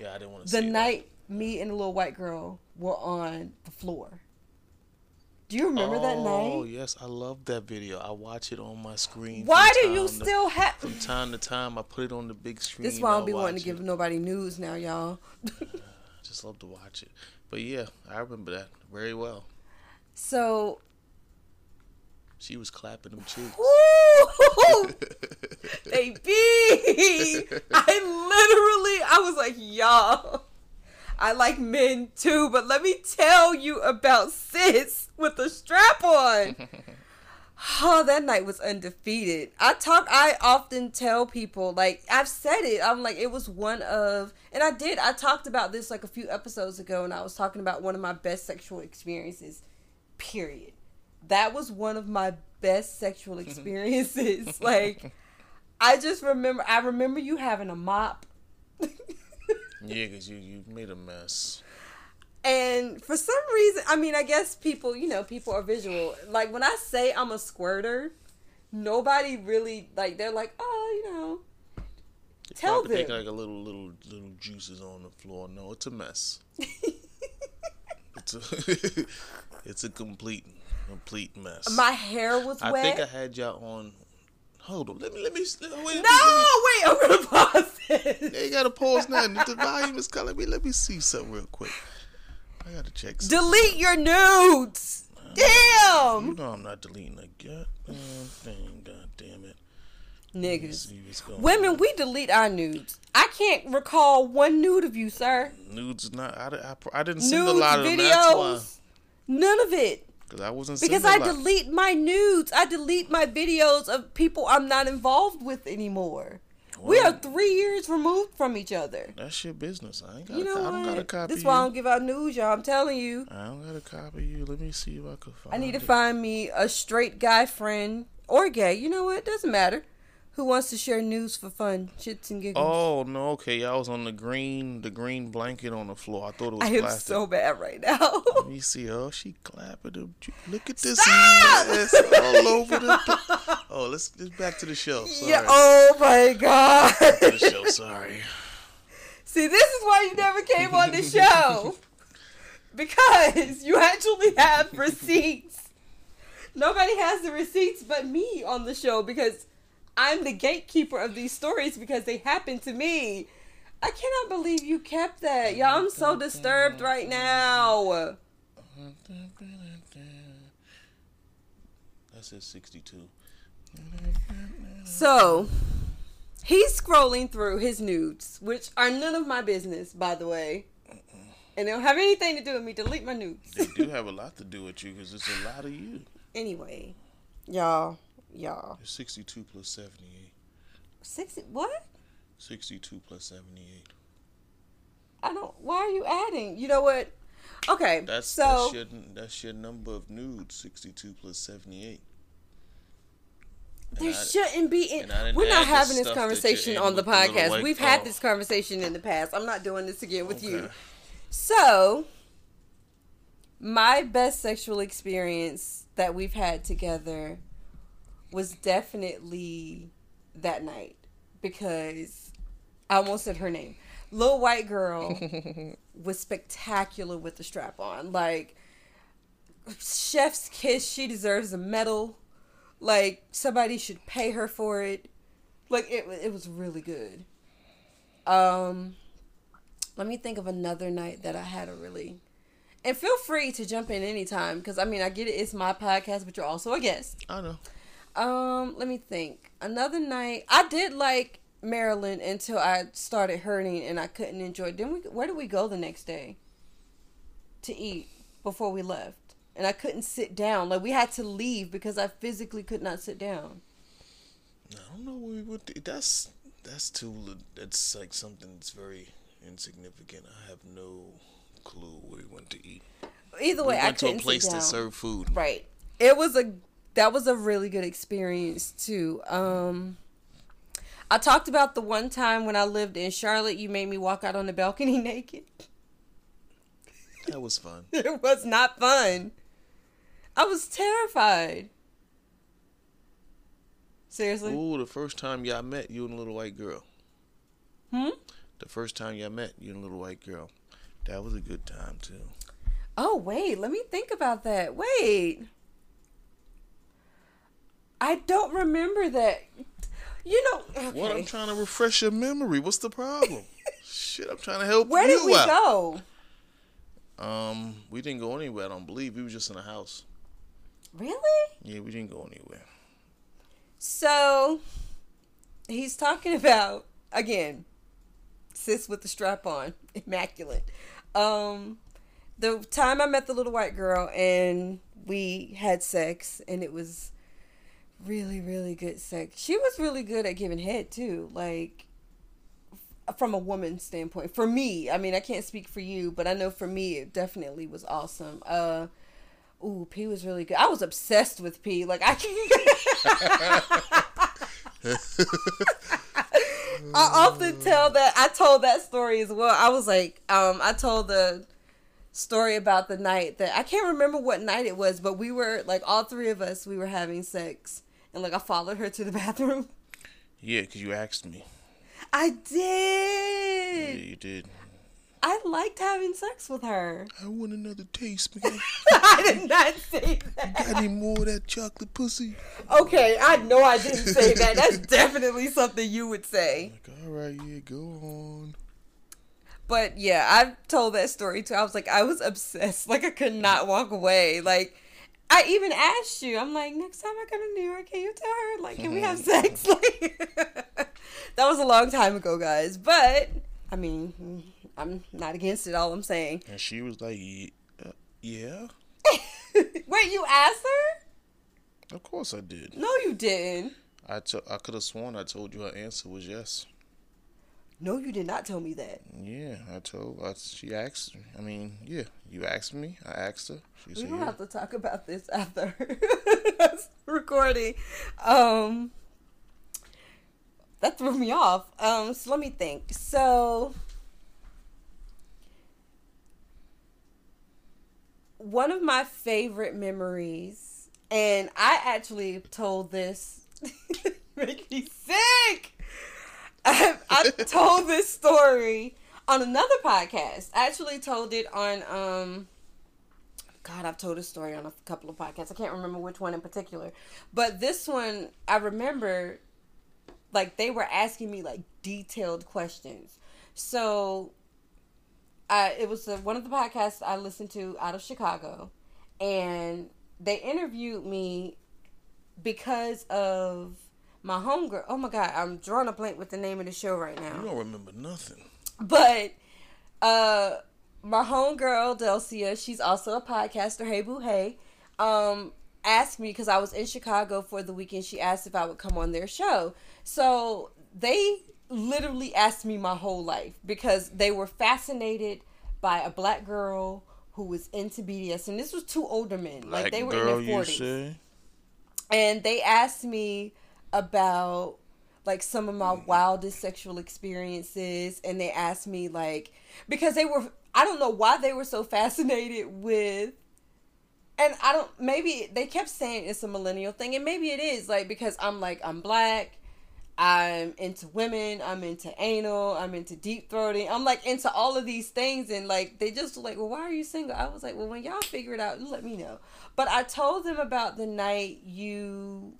Yeah, I didn't want to. The night me and the little white girl were on the floor. Do you remember that oh, night? Oh yes, I love that video. I watch it on my screen. Why do you still have? From time to time, I put it on the big screen. This why I don't be wanting to give it. nobody news now, y'all. Just just love to watch it. But yeah, I remember that very well. So, She was clapping them cheeks. baby, I literally, I was like, y'all, I like men too, but let me tell you about sis with the strap on. Oh, that night was undefeated. I talk. I often tell people, like I've said it. I'm like, it was one of, and I did. I talked about this like a few episodes ago, and I was talking about one of my best sexual experiences. Period. That was one of my best sexual experiences. like, I just remember. I remember you having a mop. Yeah, because you, you made a mess. And for some reason, I mean, I guess people, you know, people are visual. Like when I say I'm a squirter, nobody really like. They're like, oh, you know, They Tell them. like a little little little juices on the floor. No, it's a mess. It's a it's a complete complete mess. my hair was I wet. think I had y'all on. Hold on, let me let me. Wait, no, wait, I'm gonna pause it. You gotta pause now. The volume is calling me. Let me see something real quick. I gotta check. Something. Delete your nudes. Damn. You know I'm not deleting a goddamn thing. God damn it. Niggas. see Women, on. we delete our nudes. I can't recall one nude of you, sir. nudes not. I, I, I didn't send a lot of them. That's why. none of it. Because I wasn't Because I a delete my nudes. I delete my videos of people I'm not involved with anymore. we are three years removed from each other. That's your business. I ain't got. You know I don't got to copy This is why I don't give out news, y'all. I'm telling you. I don't got to copy you. Let me see if I can find. I need to it. find me a straight guy friend or gay. You know what? Doesn't matter. Who wants to share news for fun, shits and giggles? Oh no! Okay, I was on the green, the green blanket on the floor. I thought it was I am so bad right now. Let me see. Oh, she clapping them. Look at this mess all over the. Oh, let's let's back to the show. Sorry. yeah. Oh my god. To the show. Sorry. See, this is why you never came on the show. because you actually have receipts. Nobody has the receipts but me on the show because I'm the gatekeeper of these stories because they happen to me. I cannot believe you kept that. Y'all, I'm so disturbed right now. That says sixty-two. So, he's scrolling through his nudes, which are none of my business, by the way. And they don't have anything to do with me. Delete my nudes. They do have a lot to do with you because it's a lot of you. Anyway, y'all, y'all. It's sixty-two plus seventy-eight. Sixty what? Sixty-two plus seventy-eight. I don't. Why are you adding? You know what? Okay, That's so that's your that's your number of nudes. Sixty-two plus seventy-eight. there I- shouldn't be. In, and I didn't we're not having this stuff that you're conversation on the with the little podcast. We've had this conversation in the past. I'm not doing this again with you. So, my best sexual experience that we've had together was definitely that night because I almost said her name. Little white girl was spectacular with the strap on. Like, chef's kiss, she deserves a medal. Like, somebody should pay her for it. Like, it, it was really good. Um, let me think of another night that I had a really. And feel free to jump in anytime because I mean I get it. It's my podcast, but you're also a guest. I know. Um, let me think. Another night I did like Maryland until I started hurting and I couldn't enjoy. Then we where did we go the next day? To eat before we left, and I couldn't sit down. Like we had to leave because I physically could not sit down. I don't know where we would. That's that's too. That's like something that's very insignificant. I have no clue where we went to eat. Either We way, I went to a place sit down. to serve food. Right. It was a that was a really good experience too. Um I talked about the one time when I lived in Charlotte, you made me walk out on the balcony naked. That was fun. It was not fun. I was terrified. Seriously? Ooh, the first time y'all met, you and a little white girl. Hmm? The first time y'all met, you and a little white girl. That was a good time too. Oh, wait, let me think about that. Wait. I don't remember that. You know, okay. What? I'm trying to refresh your memory. What's the problem? Shit, I'm trying to help Where you Where did we out. go? Um, we didn't go anywhere. I don't believe we were just in the house. Really? Yeah, we didn't go anywhere. So he's talking about again, sis with the strap on, immaculate. Um, the time I met the little white girl and we had sex and it was really really good sex. She was really good at giving head too, like from a woman's standpoint. For me, I mean, I can't speak for you, but I know for me it definitely was awesome. Uh Ooh, P was really good. I was obsessed with P. Like I I often tell that I told that story as well. I was like, um, I told the story about the night that I can't remember what night it was, but we were like all three of us we were having sex and like I followed her to the bathroom. Yeah, because you asked me. I did. Yeah, you did. I liked having sex with her. I want another taste, man. I did not say that. Got any more of that chocolate pussy? Okay, I know I didn't say that. That's definitely something you would say. Like, all right, yeah, go on. But yeah, I've told that story too. I was like, I was obsessed. Like I could not walk away. Like I even asked you. I'm like, next time I come to New York, can you tell her like, can we have sex? Like that was a long time ago, guys. But I mean, I'm not against it. All I'm saying. And she was like, uh, yeah, Wait, you asked her? of course I did. No, you didn't. I I could have sworn I told you her answer was yes. No, you did not tell me that. Yeah, I told. I, she asked. I mean, yeah, you asked me. I asked her. She We said, don't yeah. have to talk about this after recording. Um, that threw me off. Um, so let me think. So, one of my favorite memories, and I actually told this, make me sick. I, I told this story on another podcast. I actually told it on um God, I've told this story on a couple of podcasts. I can't remember which one in particular. But this one, I remember like they were asking me like detailed questions. So I it was one of the podcasts I listened to out of Chicago and they interviewed me because of my homegirl. Oh my god, I'm drawing a blank with the name of the show right now You don't remember nothing. but uh my homegirl Delcia, she's also a podcaster, Hey Boo Hey, um, asked me because I was in Chicago for the weekend. She asked if I would come on their show. So they literally asked me my whole life because they were fascinated by a black girl who was into BDS, and this was two older men, like they were girl, in their forties and they asked me about like some of my wildest sexual experiences and they asked me like because they were I don't know why they were so fascinated with and I don't maybe they kept saying it's a millennial thing and maybe it is like because I'm like I'm black I'm into women I'm into anal I'm into deep throating I'm like into all of these things and like they just were like well why are you single? I was like well when y'all figure it out let me know. But I told them about the night you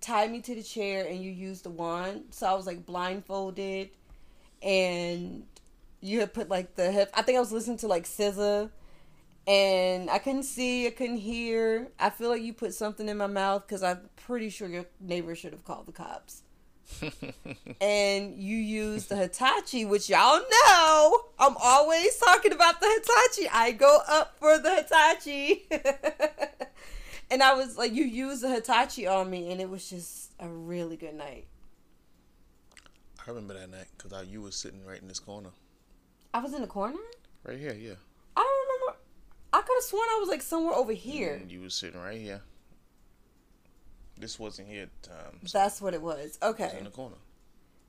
tied me to the chair and you used the wand so I was like blindfolded and you had put like the hip I think I was listening to like SZA and I couldn't see, I couldn't hear. I feel like you put something in my mouth because I'm pretty sure your neighbor should have called the cops. and you used the Hitachi, which y'all know I'm always talking about the Hitachi. I go up for the Hitachi. and I was like, you used the Hitachi on me, and it was just a really good night. I remember that night because you was sitting right in this corner, I was in the corner? right here. Yeah, I don't remember. I could have sworn I was like somewhere over here. And you was sitting right here. This wasn't here at the time. So That's what it was. it was Okay. in the corner.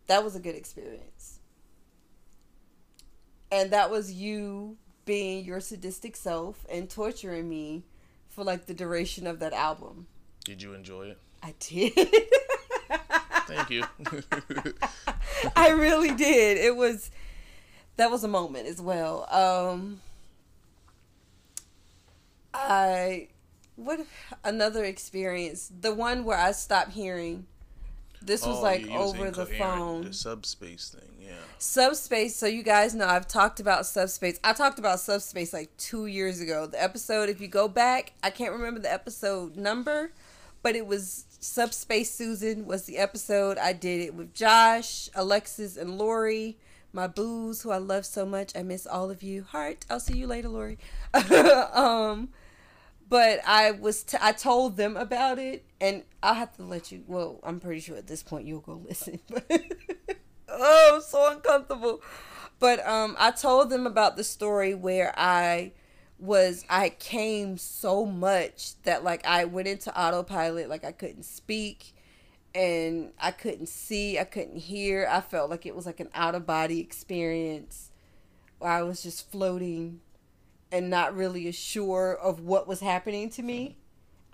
that was a good experience. And that was you being your sadistic self and torturing me for like the duration of that album. Did you enjoy it? I did. Thank you. I really did. It was that was a moment as well. Um I what another experience, the one where I stopped hearing This was Oh, like you- you was over the phone. The subspace thing, yeah. Subspace, so you guys know I've talked about Subspace. I talked about Subspace like two years ago. The episode, if you go back, I can't remember the episode number, but it was Subspace Susan was the episode. I did it with Josh, Alexis, and Lori, my boos, who I love so much. I miss all of you. Heart, I'll see you later, Lori. um, but I was t- I told them about it, and I'll have to let you. Well, I'm pretty sure at this point you'll go listen. oh, I'm so uncomfortable. But um, I told them about the story where I was I came so much that like I went into autopilot, like I couldn't speak and I couldn't see, I couldn't hear. I felt like it was like an out of body experience where I was just floating and not really sure of what was happening to me.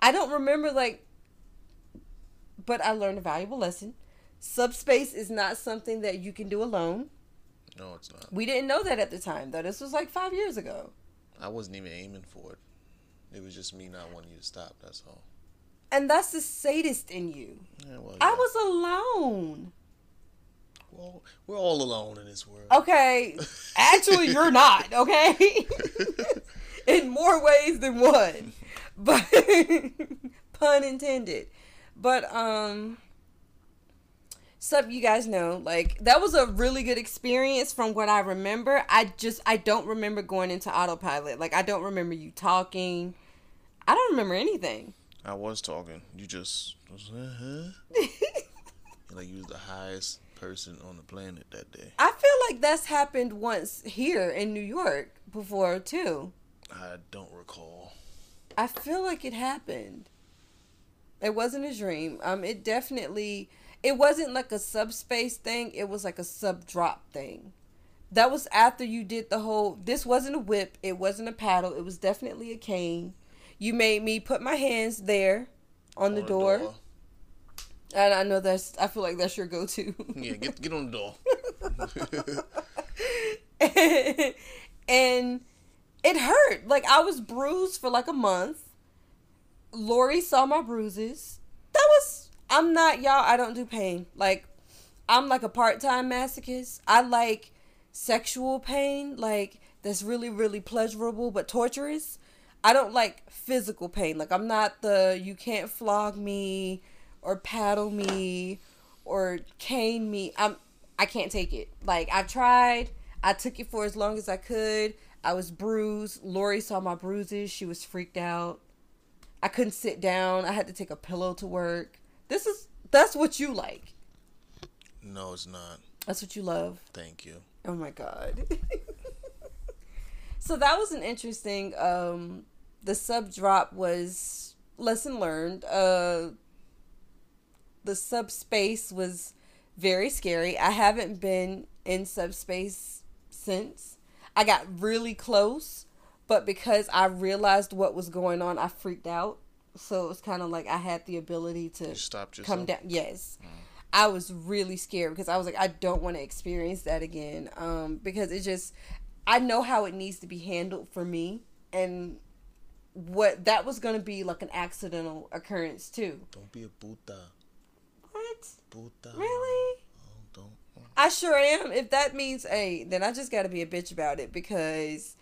I don't remember like but I learned a valuable lesson. Subspace is not something that you can do alone. No, it's not. We didn't know that at the time, though. This was like five years ago. I wasn't even aiming for it. It was just me not wanting you to stop. That's all. And that's the sadist in you. Yeah, well, I was alone. We're all, we're all alone in this world. Okay. Actually, you're not, okay? in more ways than one. But pun intended. But um so you guys know like that was a really good experience from what I remember. I just I don't remember going into autopilot. Like I don't remember you talking. I don't remember anything. I was talking. You just was, uh-huh. like you was the highest person on the planet that day. I feel like that's happened once here in New York before too. I don't recall. I feel like it happened. It wasn't a dream. Um, it definitely. It wasn't like a subspace thing. It was like a sub drop thing. That was after you did the whole. This wasn't a whip. It wasn't a paddle. It was definitely a cane. You made me put my hands there on the On door. And I know that's. I feel like that's your go-to. Yeah, get get on the door. and it hurt. Like I was bruised for like a month. Lori saw my bruises. That was I'm not y'all, I don't do pain. Like I'm like a part-time masochist. I like sexual pain, like that's really really pleasurable but torturous. I don't like physical pain. Like I'm not the you can't flog me or paddle me or cane me. I'm I can't take it. Like I've tried. I took it for as long as I could. I was bruised. Lori saw my bruises. She was freaked out. I couldn't sit down. I had to take a pillow to work. This is that's what you like. No, it's not. That's what you love. Thank you. Oh my god. so that was an interesting um the sub drop was lesson learned. Uh the subspace was very scary. I haven't been in subspace since. I got really close, but because I realized what was going on, I freaked out. So it was kind of like I had the ability to You come down. Yes. I was really scared because I was like, I don't want to experience that again. Um, because it just, I know how it needs to be handled for me, and what that was going to be like an accidental occurrence too. Don't be a puta. Puta. Really? I sure am. If that means a, then I just got to be a bitch about it because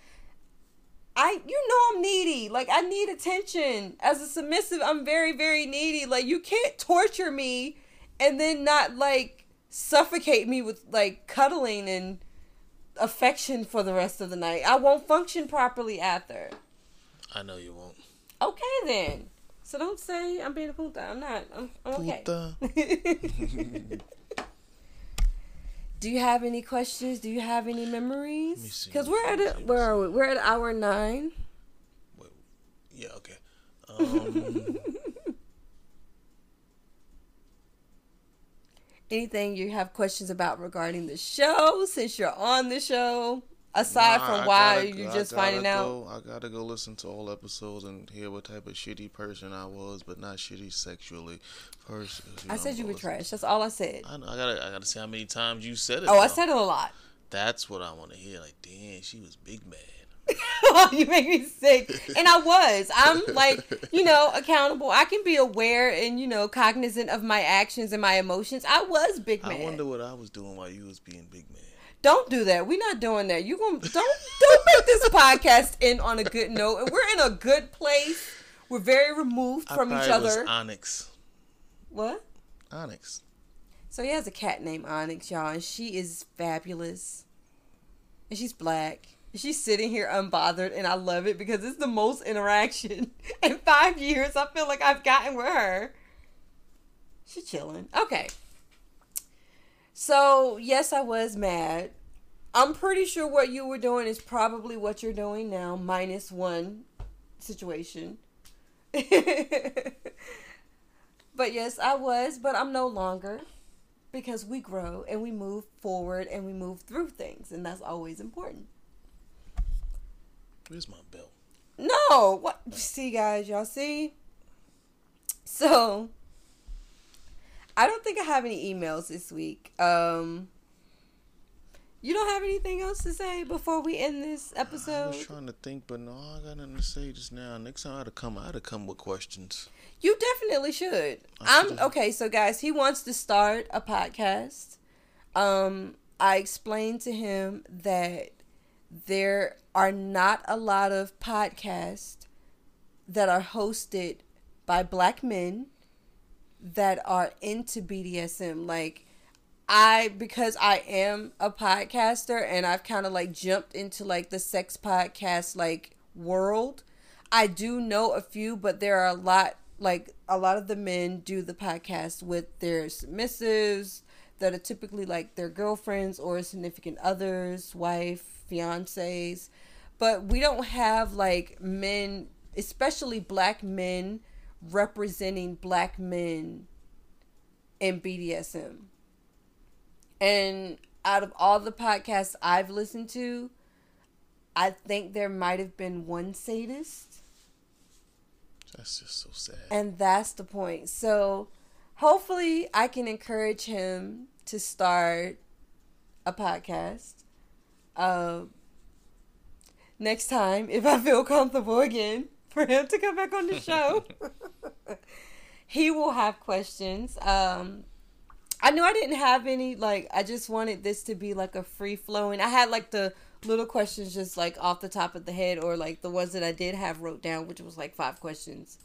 I, you know, I'm needy. Like I need attention. As a submissive, I'm very, very needy. Like you can't torture me and then not like suffocate me with like cuddling and affection for the rest of the night. I won't function properly after. I know you won't. Okay then. So don't say I'm being a puta. I'm not. I'm, I'm okay. Puta. Do you have any questions? Do you have any memories? Because we're at a, Let me see. where are we? We're at hour nine. Yeah. Okay. Um, Anything you have questions about regarding the show since you're on the show? Aside nah, from why gotta- you're just finding out. I gotta go listen to all episodes and hear what type of shitty person I was, but not shitty sexually. First, I said you were trash. trash. That's all I said. I, know, I gotta, I gotta see how many times you said it. Oh, I said it a lot. That's what I want to hear. Like, damn, she was big mad. oh, you make me sick. And I was. I'm like, you know, accountable. I can be aware and, you know, cognizant of my actions and my emotions. I was big man. I wonder what I was doing while you was being big man. Don't do that. We're not doing that. You gonna don't don't make this podcast end on a good note. And we're in a good place. We're very removed I from each other. Onyx. What? Onyx. So he has a cat named Onyx, y'all, and she is fabulous. And she's black. And she's sitting here unbothered, and I love it because it's the most interaction in five years. I feel like I've gotten with her. She's chilling. Okay. So yes, I was mad. I'm pretty sure what you were doing is probably what you're doing now, minus one situation. but yes, I was, but I'm no longer because we grow and we move forward and we move through things, and that's always important. Where's my belt? No, what? See, guys, y'all see? So, I don't think I have any emails this week. Um, you don't have anything else to say before we end this episode? I was trying to think, but no, I got nothing to say just now. Next time I'd have come, I'd have come with questions. You definitely should. I I'm okay. So, guys, he wants to start a podcast. Um, I explained to him that there are not a lot of podcasts that are hosted by black men that are into BDSM. Like, I because I am a podcaster and I've kind of like jumped into like the sex podcast like world. I do know a few, but there are a lot like a lot of the men do the podcast with their submissives that are typically like their girlfriends or significant others, wife, fiancés. But we don't have like men, especially black men representing black men in BDSM. And out of all the podcasts I've listened to, I think there might have been one sadist. That's just so sad. And that's the point. So hopefully I can encourage him to start a podcast. Um, next time, if I feel comfortable again, for him to come back on the show, he will have questions. Um, I knew I didn't have any. Like, I just wanted this to be like a free flowing. I had like the little questions just like off the top of the head, or like the ones that I did have wrote down, which was like five questions.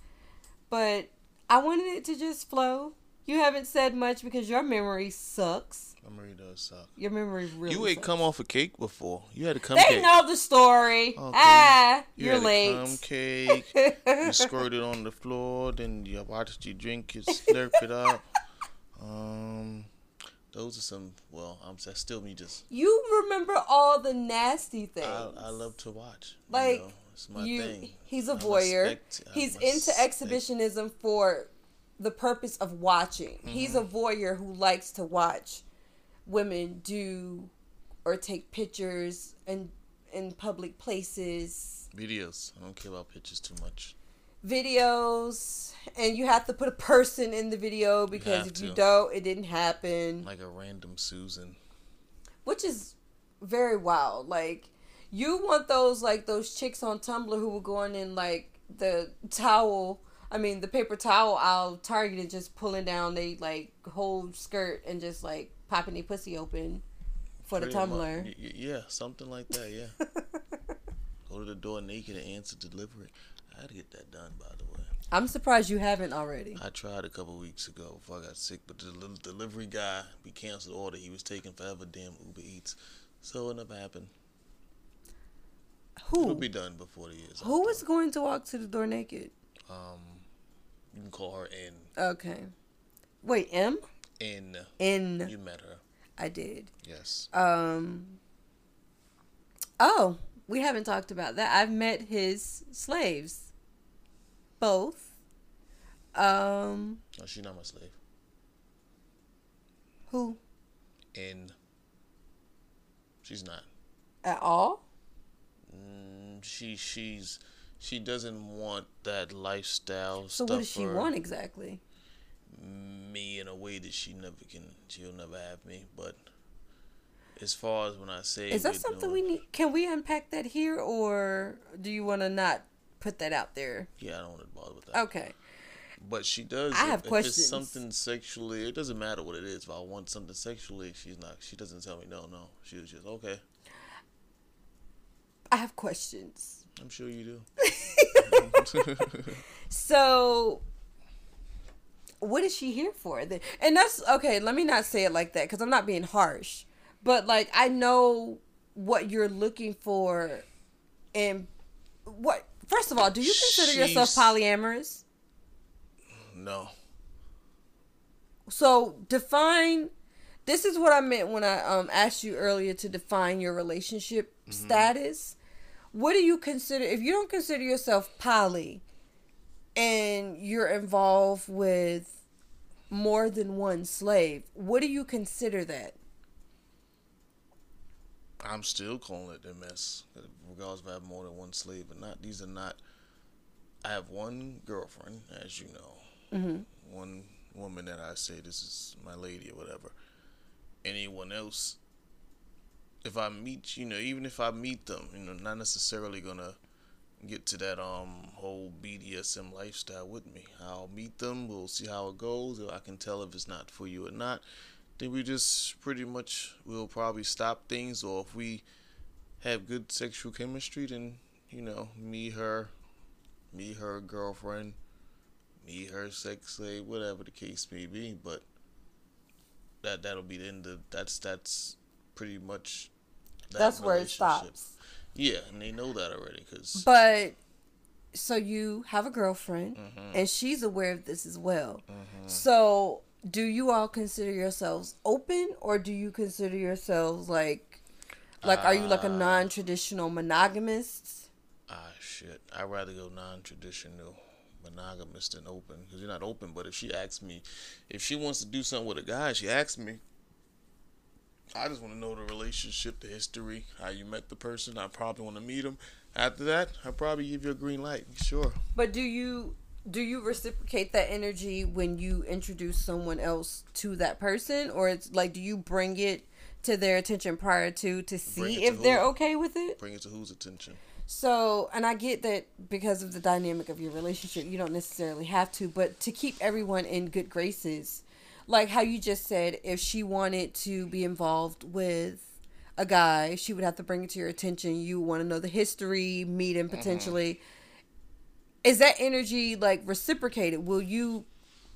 But I wanted it to just flow. You haven't said much because your memory sucks. Memory does suck. Your memory really. you ain't sucks. come off a cake before. You had a cum They cake. know the story. Okay. Ah, You you're had late. A cum cake. you squirted it on the floor, then you watched you drink it, slurp it up. Um, those are some. Well, I'm that's still me. Just You remember all the nasty things. I, I love to watch. you Like, know, it's my you, thing. he's a I'm voyeur. spect- I'm he's into spect- exhibitionism for the purpose of watching. Mm-hmm. He's a voyeur who likes to watch women do or take pictures and in public places, Videos. I don't care about pictures too much. videos, and you have to put a person in the video because have if you don't, it didn't happen. Like a random Susan. which is very wild. Like you want those like those chicks on Tumblr who were going in like the towel. I mean the paper towel aisle Target and just pulling down they like whole skirt and just like popping their pussy open for the Pretty much. Tumblr. Yeah, something like that. Yeah. Go to the door naked and answer delivery. I had to get that done, by the way. I'm surprised you haven't already. I tried a couple weeks ago before I got sick, but the little delivery guy, we canceled the order. He was taking forever, damn Uber Eats. So it never happened. It'll be done before the year's Who was going to walk to the door naked? Um, you can call her N. Okay. Wait, M? N. N. You met her. I did. Yes. Um. Oh, we haven't talked about that. I've met his slaves, both. Um, No, she's not my slave. who In. She's not. at all? Mm, she she's she doesn't want that lifestyle So stuff. what does she want exactly? Me in a way that she never can. She'll never have me. But as far as when I say, Is that something doing- we need? Can we unpack that here, or do you want to not put that out there? Yeah, I don't want to bother with that. Okay. But she does. I if, have if questions. it's something sexually, it doesn't matter what it is. If I want something sexually, she's not. She doesn't tell me no, no. She was just okay. I have questions. I'm sure you do. So, what is she here for? And that's okay. Let me not say it like that because I'm not being harsh. But like, I know what you're looking for, and what. First of all, do you consider yourself polyamorous? no. So define. This is what I meant when I um asked you earlier to define your relationship status. What do you consider if you don't consider yourself poly and you're involved with more than one slave? What do you consider that? I'm still calling it a mess, regardless if I have more than one slave or not. These are not. I have one girlfriend, as you know, Mm-hmm. one woman that I say this is my lady or whatever. Anyone else, if I meet, you know, even if I meet them, you know, not necessarily gonna get to that um whole BDSM lifestyle with me. I'll meet them, we'll see how it goes. I can tell if it's not for you or not. Then we just pretty much we'll probably stop things, or if we have good sexual chemistry, then you know, me, her, me, her girlfriend, me, her sex slave, whatever the case may be. But that that'll be the end of that's that's pretty much. that That's where it stops. Yeah, and they know that already because But so you have a girlfriend Mhm. and she's aware of this as well. Mm-hmm. So do you all consider yourselves open or do you consider yourselves like like are you like a Uh, non-traditional monogamist? ah shit, I'd rather go non-traditional, monogamous than open because you're not open. But if she asks me, if she wants to do something with a guy, she asks me. I just want to know the relationship, the history, how you met the person. I probably want to meet them. After that, I probably give you a green light. Sure. But do you do you reciprocate that energy when you introduce someone else to that person or it's like do you bring it to their attention prior to to see to if they're okay with it? Bring it to whose attention? So, and I get that because of the dynamic of your relationship, you don't necessarily have to, but to keep everyone in good graces, like how you just said, if she wanted to be involved with a guy, she would have to bring it to your attention. You want to know the history, meet him mm-hmm. potentially. Is that energy like reciprocated? Will you,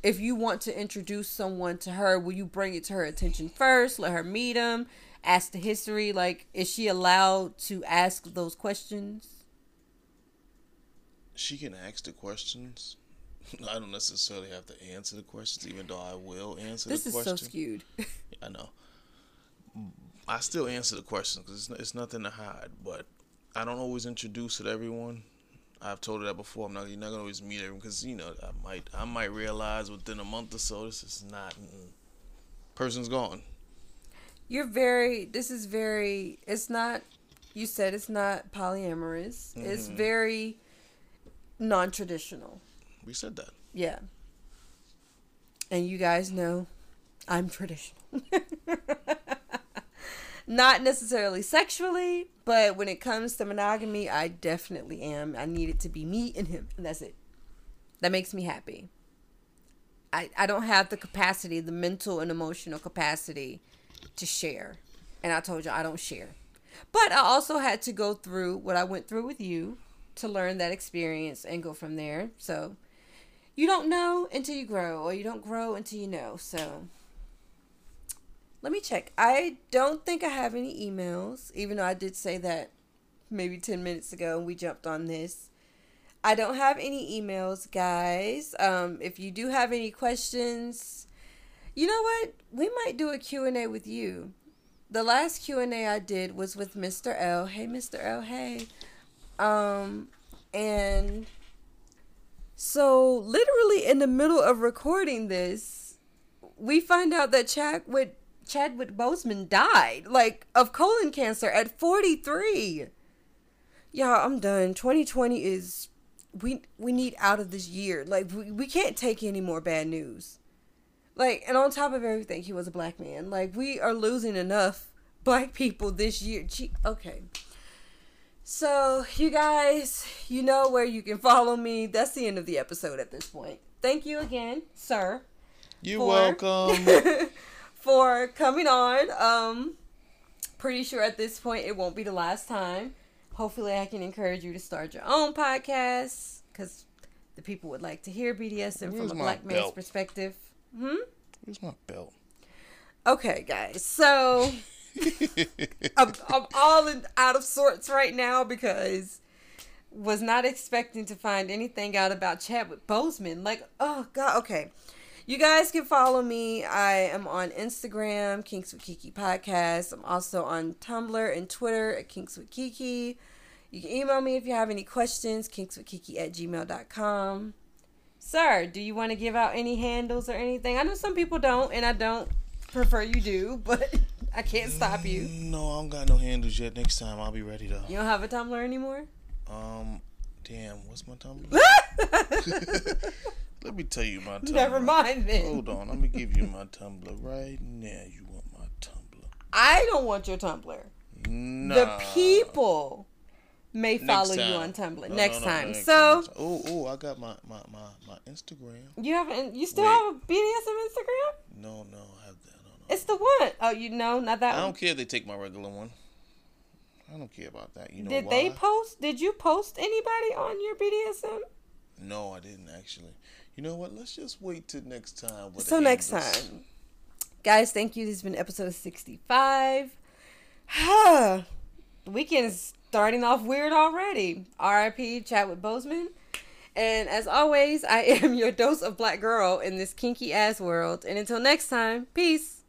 if you want to introduce someone to her, will you bring it to her attention first, let her meet him? ask the history like is she allowed to ask those questions She can ask the questions. I don't necessarily have to answer the questions, even though I will answer this the is question. so skewed I know. I still answer the questions because it's, it's nothing to hide, but I don't always introduce it to everyone. I've told her that before. I'm not. You're not gonna always meet everyone because you know I might. I might realize within a month or so this is not. mm, Person's gone. you're very this is very it's not you said it's not polyamorous it's Mhm. very non-traditional We said that. yeah. And you guys know i'm traditional. Not necessarily sexually but when it comes to monogamy i definitely am. I need it to be me and him and that's it. That makes me happy. I i don't have the capacity the mental and emotional capacity to share. And i told you i don't share. But i also had to go through what i went through with you to learn that experience and go from there. So you don't know until you grow or you don't grow until you know so. Let me check. I don't think i have any emails even though i did say that maybe 10 minutes ago and we jumped on this. I don't have any emails guys. Um, if you do have any questions you know what? We might do a q&a with you. The last q&a i did was with mr l. Hey mr l. Hey. Um and so literally in the middle of recording this, we find out that Chadwick Chadwick Boseman died, like of colon cancer at 43. Y'all, I'm done. 2020 is we we need out of this year. Like we, we can't take any more bad news. Like and on top of everything, he was a black man. Like we are losing enough black people this year. Gee, okay. So, you guys, you know where you can follow me. That's the end of the episode at this point. Thank you again, sir. You're for- welcome. for coming on. Um, pretty sure at this point it won't be the last time. Hopefully, I can encourage you to start your own podcast because the people would like to hear BDSM Where's from a black man's belt? perspective. Hmm. Where's my belt? Okay, guys. So I'm, I'm all in, out of sorts right now because was not expecting to find anything out about Chadwick Boseman. Like, oh god. Okay, you guys can follow me. I am on Instagram, Kinks with Kiki Podcast. I'm also on Tumblr and Twitter at Kinks with Kiki. You can email me if you have any questions, kinkswithkiki at gmail.com. Sir, do you want to give out any handles or anything? I know some people don't, and I don't prefer you do, but I can't stop you. No, I don't got no handles yet. Next time I'll be ready though. You don't have a Tumblr anymore? Um, damn, what's my Tumblr? Let me tell you my Tumblr. Never mind then. Hold on, let me give you my Tumblr right now. You want my Tumblr? I don't want your Tumblr. Nah. The people may Next follow you on Tumblr No, next no, no, time. next so oh, oh, I got my my my, my Instagram. you haven't you still Wait. have a BDSM Instagram? No, no, It's the one. Oh, you know, not that I one. don't care if they take my regular one. I don't care about that. You know Did why? they post? Did you post anybody on your BDSM? No, I didn't actually. You know what? Let's just wait till next time. with So next time, guys, thank you. This has been episode sixty-five. the weekend is starting off weird already. R.I.P. Chadwick Boseman. And as always, I am your dose of black girl in this kinky ass world. And until next time, peace.